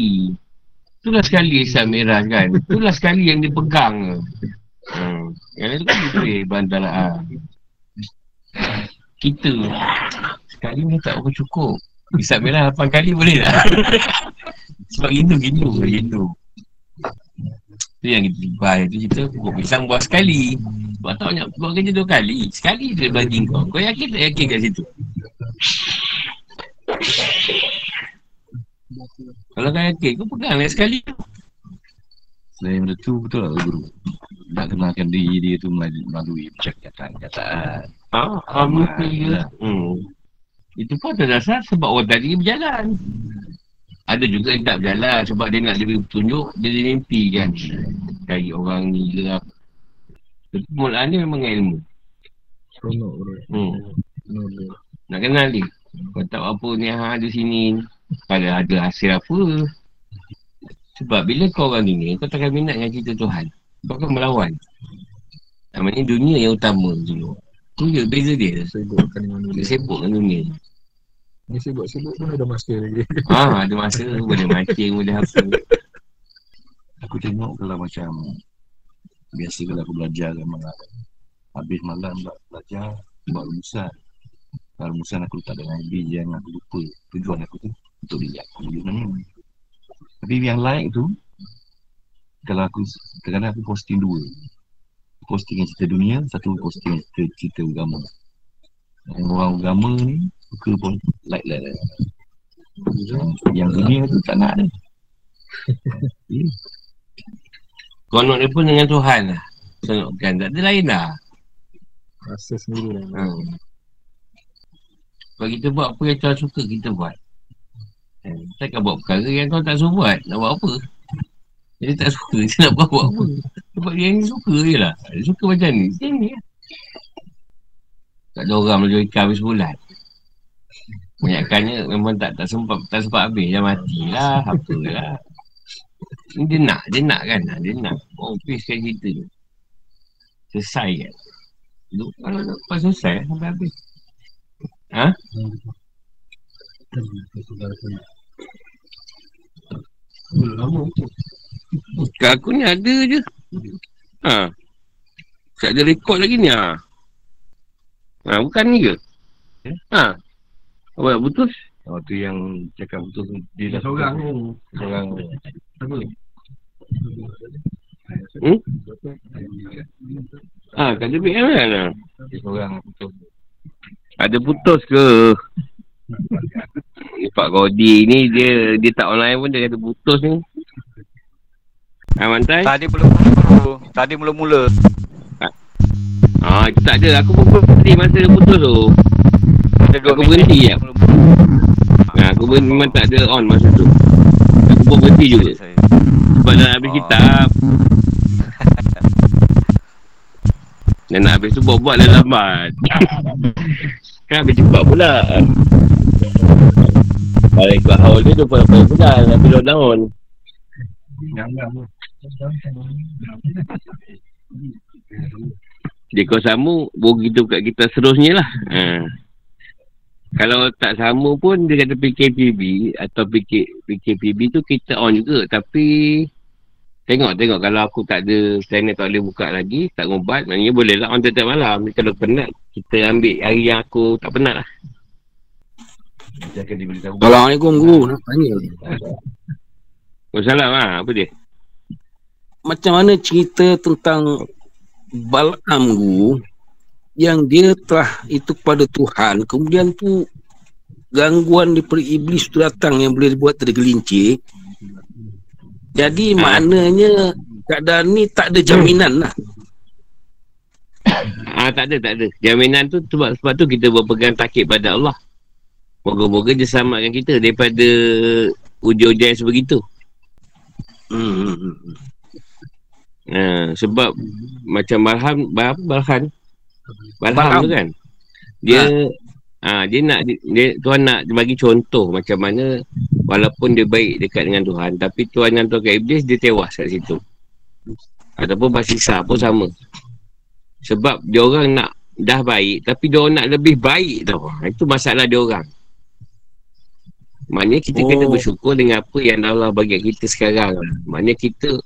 Itulah sekali Islam Merah kan. Itulah sekali yang dia pegang. Hmm. Yang lain tu kan ditulis Bantalaan Kita Sekali ni tak berapa cukup. Islam Merah 8 kali boleh tak? *laughs* Sebab rindu rindu Rindu Tu yang kita bahaya tu kita Pukul pisang buat sekali. Sebab tak banyak buat kerja dua kali. Sekali dia bagi kau. Kau yakin tak yakin kat situ Kalau kau yakin kau pegang lagi sekali Selain benda tu betul lah guru. Nak kenalkan diri dia tu melalui, melalui perkataan-kataan. Ah, ah mesti ya. Hmm. Itu pun ada dasar sebab orang tadi berjalan. Ada juga yang tak berjalan sebab dia nak diberi petunjuk, dia ada mimpi kan. Cari orang ni ke apa. Tapi permulaan dia memang ilmu. Seronok bro. Hmm. Nak kenal dia. Kau tahu apa ni ha, ada sini. Pada ada hasil apa. Sebab bila kau orang dunia, kau takkan minat dengan cerita Tuhan. Kau akan melawan. Namanya dunia yang utama dulu. Tu je beza dia. Sibukkan dengan Dia dunia. sibuk dengan dunia. Ni sibuk-sibuk pun ada masa lagi. Ah, ada masa boleh mancing, boleh apa. Aku tengok kalau macam biasa kalau aku belajar kan malam. Habis malam bela- belajar buat rumusan. Kalau rumusan aku letak dalam habis yang aku lupa tujuan aku tu untuk diri aku ni. Tapi yang like tu kalau aku kadang-kadang aku posting dua. Posting yang cerita dunia, satu posting yang cerita, cerita agama. Yang orang agama ni suka pun like like. Yang, yang dunia tu tak nak ada. *laughs* Konok dia pun dengan Tuhan lah. Senokkan. Tak ada lain lah. Rasa sendiri lah. Hmm. Kalau kita buat apa yang Tuhan suka, kita buat. Hmm. Takkan buat perkara yang Tuhan tak suruh buat. Nak buat apa? Dia tak suka, *laughs* dia nak buat, buat apa? Sebab dia ni suka je lah. Dia suka macam ni. Dia ni lah. Tak ada orang belajar ikan habis bulan. Banyakkannya memang tak tak sempat tak sempat habis dah matilah apalah. Ni dia nak, dia nak kan? Dia nak. Oh, please kan cerita tu. Selesai kan? Kalau lepas selesai sampai habis. Ha? Lama tu. Kat aku ni ada je. Ha. Tak ada rekod lagi ni ha. Ha, bukan ni ke? Ha. Apa nak putus? Oh tu yang cakap tu dia dah seorang ni. seorang Apa? Hmm? Ha, kat dia BM kan? dia seorang betul. Ada putus ke? *laughs* Pak Godi ni dia dia tak online pun dia kata putus ni. Ha, Mantai? Tadi belum mula Tadi mula-mula Ha, itu tak ada. Aku pun berhenti masa dia putus tu. Ada dua Aku minit berhenti je. Ha, aku pun memang tak ada on masa tu. Aku pun berhenti juga. Sebab dah habis Oh. kitab. *laughs* Dan nak habis tu buat-buat dah lambat. *laughs* kan habis cepat pula. Kalau ikut haul dia 28 bulan. Tapi lockdown. Dia kau sama, baru kita buka kita seterusnya lah. Ha. Kalau tak sama pun dia kata PKPB atau PK, PKPB tu kita on juga. Tapi Tengok, tengok. Kalau aku tak ada planet tak boleh buka lagi, tak ngobat, maknanya boleh lah on tiap malam. Ni Kalau penat, kita ambil hari yang aku tak penat lah. Nanti akan diberitahu. Assalamualaikum guru nak tanya salam lah. Apa dia? macam mana cerita tentang Balaam guru yang dia telah itu kepada Tuhan kemudian tu gangguan daripada iblis tu datang yang boleh buat tergelincir jadi Ah. maknanya keadaan ni tak ada jaminan lah *coughs* Ah, tak ada, tak ada. Jaminan tu sebab, sebab tu kita berpegang takik pada Allah. Moga-moga dia selamatkan kita daripada ujian-ujian sebegitu. hmm. Ha, sebab macam Balham, Bal- Balhan. Balham Balham. tu kan. Dia ha. Dia nak dia Tuhan nak bagi contoh macam mana walaupun dia baik dekat dengan Tuhan tapi Tuhan yang Tuhan iblis dia tewas kat situ. Ataupun Basisa pun sama. Sebab dia orang nak dah baik tapi dia orang nak lebih baik tau. Ha, Itu masalah dia orang. Maknanya kita oh. kena bersyukur dengan apa yang Allah bagi kita sekarang. Maknanya kita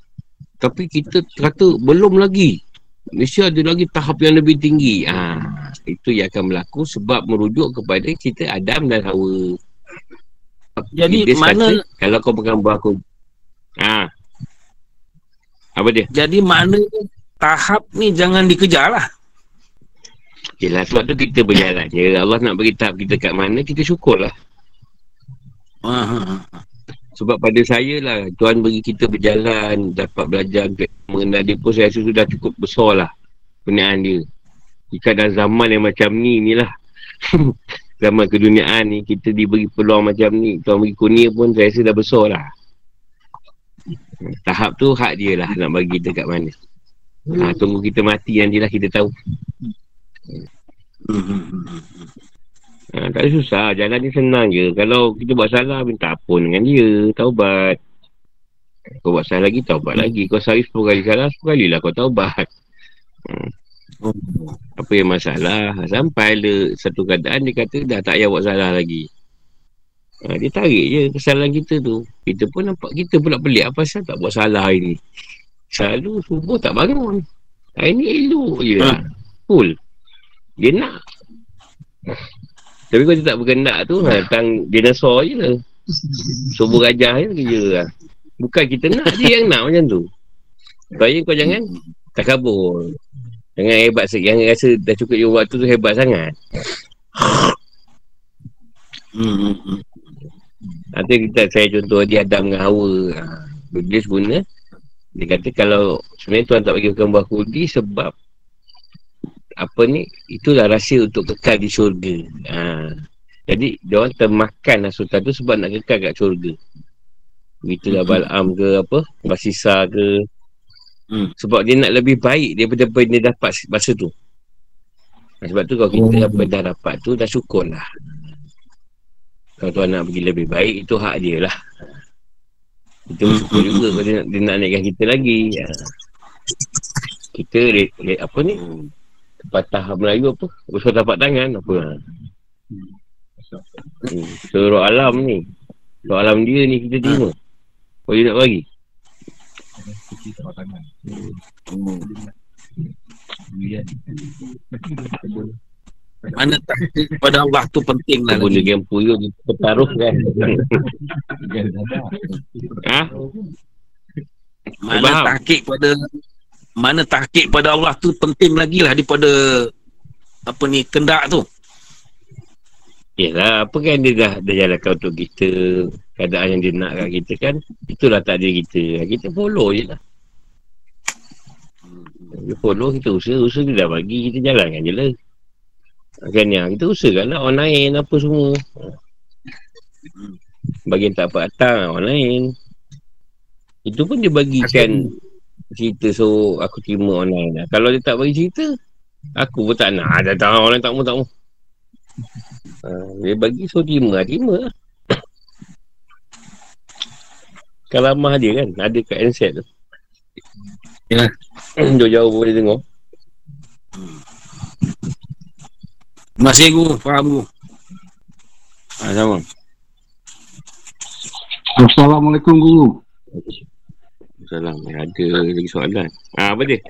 tapi kita kata belum lagi. Malaysia ada lagi tahap yang lebih tinggi. Ha, itu yang akan berlaku sebab merujuk kepada kita Adam dan Hawa. Jadi Iblis mana- kata, kalau kau pegang buah aku. Ha. Apa dia? jadi maknanya tahap ni jangan dikejar lah Yelah, sebab tu kita berjalan je. Allah nak bagi tahap kita kat mana, kita syukurlah. ah, ah, ah. Sebab pada saya lah, Tuhan bagi kita berjalan, dapat belajar mengenal dia pun saya rasa sudah cukup besar lah penilaian dia. Jika dalam zaman yang macam ni, ni lah. *laughs* zaman keduniaan ni, kita diberi peluang macam ni. Tuhan bagi kurnia pun saya rasa dah besar lah. Tahap tu hak dia lah nak bagi kita kat mana. Ha, tunggu kita mati nantilah kita tahu. Hmm, hmm, hmm, hmm. Ha, tak susah. Jalan ni senang je. Kalau kita buat salah, minta ampun dengan dia. Taubat. Kau buat salah lagi, taubat lagi. Kau sehari 10 kali salah, 10 kali lah kau taubat. Oh. Apa yang masalah? Sampai ada satu keadaan dia kata dah tak payah buat salah lagi. Ha, dia tarik je kesalahan kita tu. Kita pun nampak kita pula pelik. Apa pasal tak buat salah hari ni? Selalu subuh tak bangun. Hari ni elok je lah. Full. Dia nak. Tapi kalau dia tak berkendak tu, ha, datang dinosaur je lah. Subuh gajah je kerja lah. Bukan kita nak, dia yang nak macam tu. Supaya kau jangan takabur. Jangan hebat sikit. Jangan rasa dah cukup je waktu tu hebat sangat. Hmm, hmm, hmm. Nanti kita saya contoh dia Adam dengan Hawa. Ha, Iblis guna. Dia kata kalau sebenarnya Tuhan tak bagi makan buah kudi sebab apa ni, itulah rahsia untuk kekal di syurga. Ha. Jadi, dia orang termakan asutan tu sebab nak kekal kat syurga. Begitulah Mhm. Bal'am ke apa, Basisa ke. Hmm. Sebab dia nak lebih baik daripada apa yang dia dapat masa tu. Sebab tu kalau kita Oh. apa yang dah dapat tu, dah syukur lah. Kalau Tuhan nak bagi lebih baik, itu hak dia lah. Kita Hmm, bersyukur hmm, juga hmm. kalau dia nak, dia nak naikkan kita lagi. Ha. Kita, re, re, apa ni, patah Melayu apa? Usaha tapak tangan apa? Hmm. Surah alam ni. Surah alam dia ni kita terima. Kau dia nak bagi? Cuci tapak tangan. Oh. Kemudian Mana takdir kepada Allah tu penting lah lagi. dengan puyuh dia bertaruh kan? *laughs* ha? Mana Faham? tahqiq pada mana tahqiq pada Allah tu penting lagi lah daripada apa ni kendak tu. Yelah, apa kan dia dah, dah jalankan untuk kita keadaan yang dia nak kat kita kan itulah takdir kita kita follow je lah kita follow kita usaha usaha dia dah bagi kita jalankan je lah kan yang kita usahakan lah online apa semua bagi tak apa datang online. Itu pun dia bagikan cerita so aku terima online lah. kalau dia tak bagi cerita aku pun tak nak Ah, datang online tak mau tak mau Ha, dia bagi so terima terima lah. Kalamah dia kan, ada kat handset tu. Ya. *clears throat* Jauh-jauh boleh tengok. Terima kasih guru, faham guru. Ha, sama. Assalamualaikum guru. Salam. Ada lagi soalan. Ah, apa dia?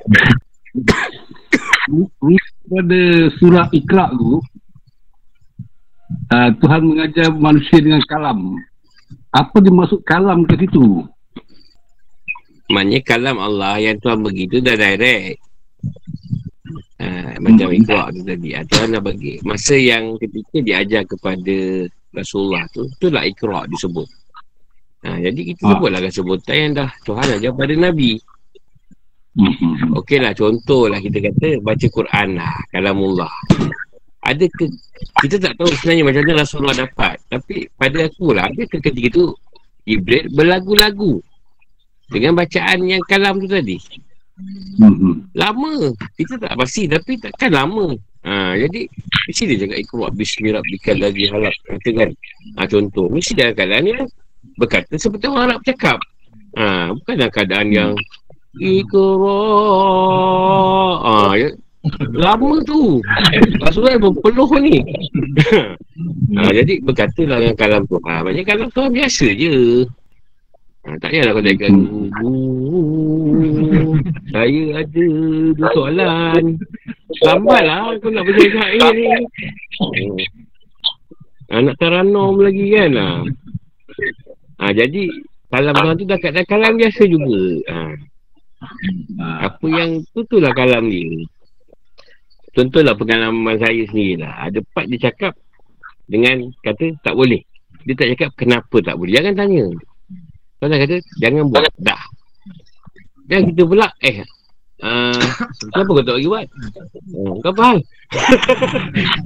pada surah Iqra tu uh, Tuhan mengajar manusia dengan kalam. Apa dimaksud kalam ke situ? Maknanya kalam Allah yang Tuhan begitu dah direct. Ha, macam Hmm. ikut tu tadi. Ha, Tuhan dah bagi. Masa yang ketika dia ajar kepada Rasulullah tu, itulah ikra disebut. Ha, jadi kita Ah. sebutlah kan sebutan yang dah Tuhan ajar pada Nabi. Hmm. Okeylah contohlah kita kata baca Quran lah kalamullah. Ada ke kita tak tahu sebenarnya macam mana Rasulullah dapat. Tapi pada aku lah ada ke ketika tu Jibril berlagu-lagu dengan bacaan yang kalam tu tadi. Hmm. Lama. Kita tak pasti tapi takkan lama. Ha, jadi mesti dia cakap ikut bismi rabbikal ladzi halaq kata kan. Ha, contoh mesti dalam keadaan yang berkata seperti orang Arab cakap. Ha, bukan dalam keadaan yang ikra. Ha, ya. Lama tu. Rasulullah berpeluh ni. *laughs* ha, jadi berkatalah dengan kalam tu. Ha, maknanya kalam tu biasa je. Ha, tak payahlah kau "Uh, *laughs* Saya ada dua soalan. Lambat lah aku nak syair ni. Anak taranom lagi kan? Ha. ha jadi kalam Tuhan tu dah kat dah kalam biasa juga. Ha. Apa yang tu tu lah kalam dia? Contohlah pengalaman saya sendiri lah Ada part dia cakap Dengan kata tak boleh. Dia tak cakap kenapa tak boleh? Jangan tanya Kau dah kata jangan buat Dah Dan kita pula eh uh, Kenapa kau tak bagi buat uh, Kau apa hal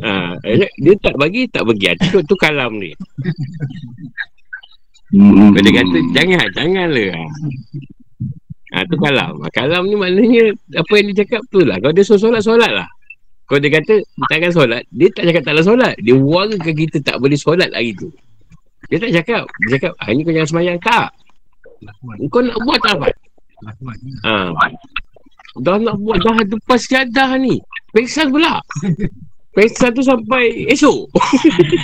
uh, Dia tak bagi tak bagi Itu tu kalam dia Hmm. Dia kata jangan Janganlah Ha, tu kalam. Ha, kalam ni maknanya apa yang dia cakap tu lah. Kalau dia suruh solat, solat lah. Kalau dia kata takkan solat, dia tak cakap taklah solat. Dia warakan kita tak boleh solat hari tu. Dia tak cakap. Dia cakap, hari ni kau jangan semayang. Tak. Kau nak buat tak apa? Ha. Dah nak buat, dah lepas jadah ni. Peksan pula. Peksan tu sampai esok.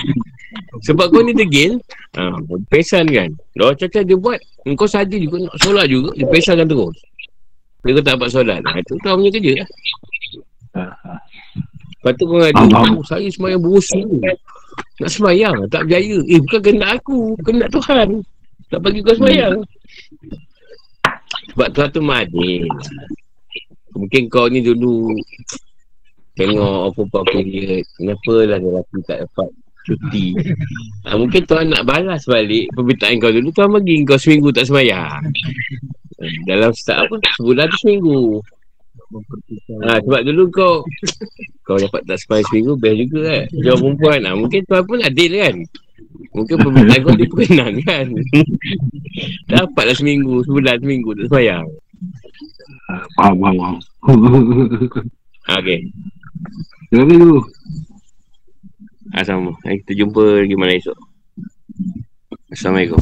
*laughs* Sebab kau ni degil, ha, pesan kan. Dah cakap dia buat, kau saja juga nak solat juga, dia pesankan terus. Dia kau tak dapat solat. Ha, itu kau punya kerja lah. Lepas tu kau ngadu, Faham, oh, saya semayang berusaha. Nak semayang, tak berjaya. Eh, bukan kena aku, kena Tuhan. Tak bagi kau semayang. Sebab Tuhan tu madil. Mungkin kau ni dulu tengok apa-apa period. Kenapa lah lelaki tak dapat cuti. Ha, *laughs* mungkin Tuhan nak balas balik permintaan kau dulu. Tuhan bagi kau seminggu tak semayang. Dalam start apa? Sebulan tu seminggu. Ha, sebab dulu kau kau dapat tak semayang seminggu best juga kan. Jawab perempuan. Ha, mungkin Tuhan pun adil kan. Mungkin permintaan kau dia berkenan kan. Dapatlah seminggu, sebulan seminggu tak semayang. Faham, faham, faham. *laughs* Ha, okay. Terima kasih tu. Ha, sama. Kita jumpa lagi malam esok. Assalamualaikum.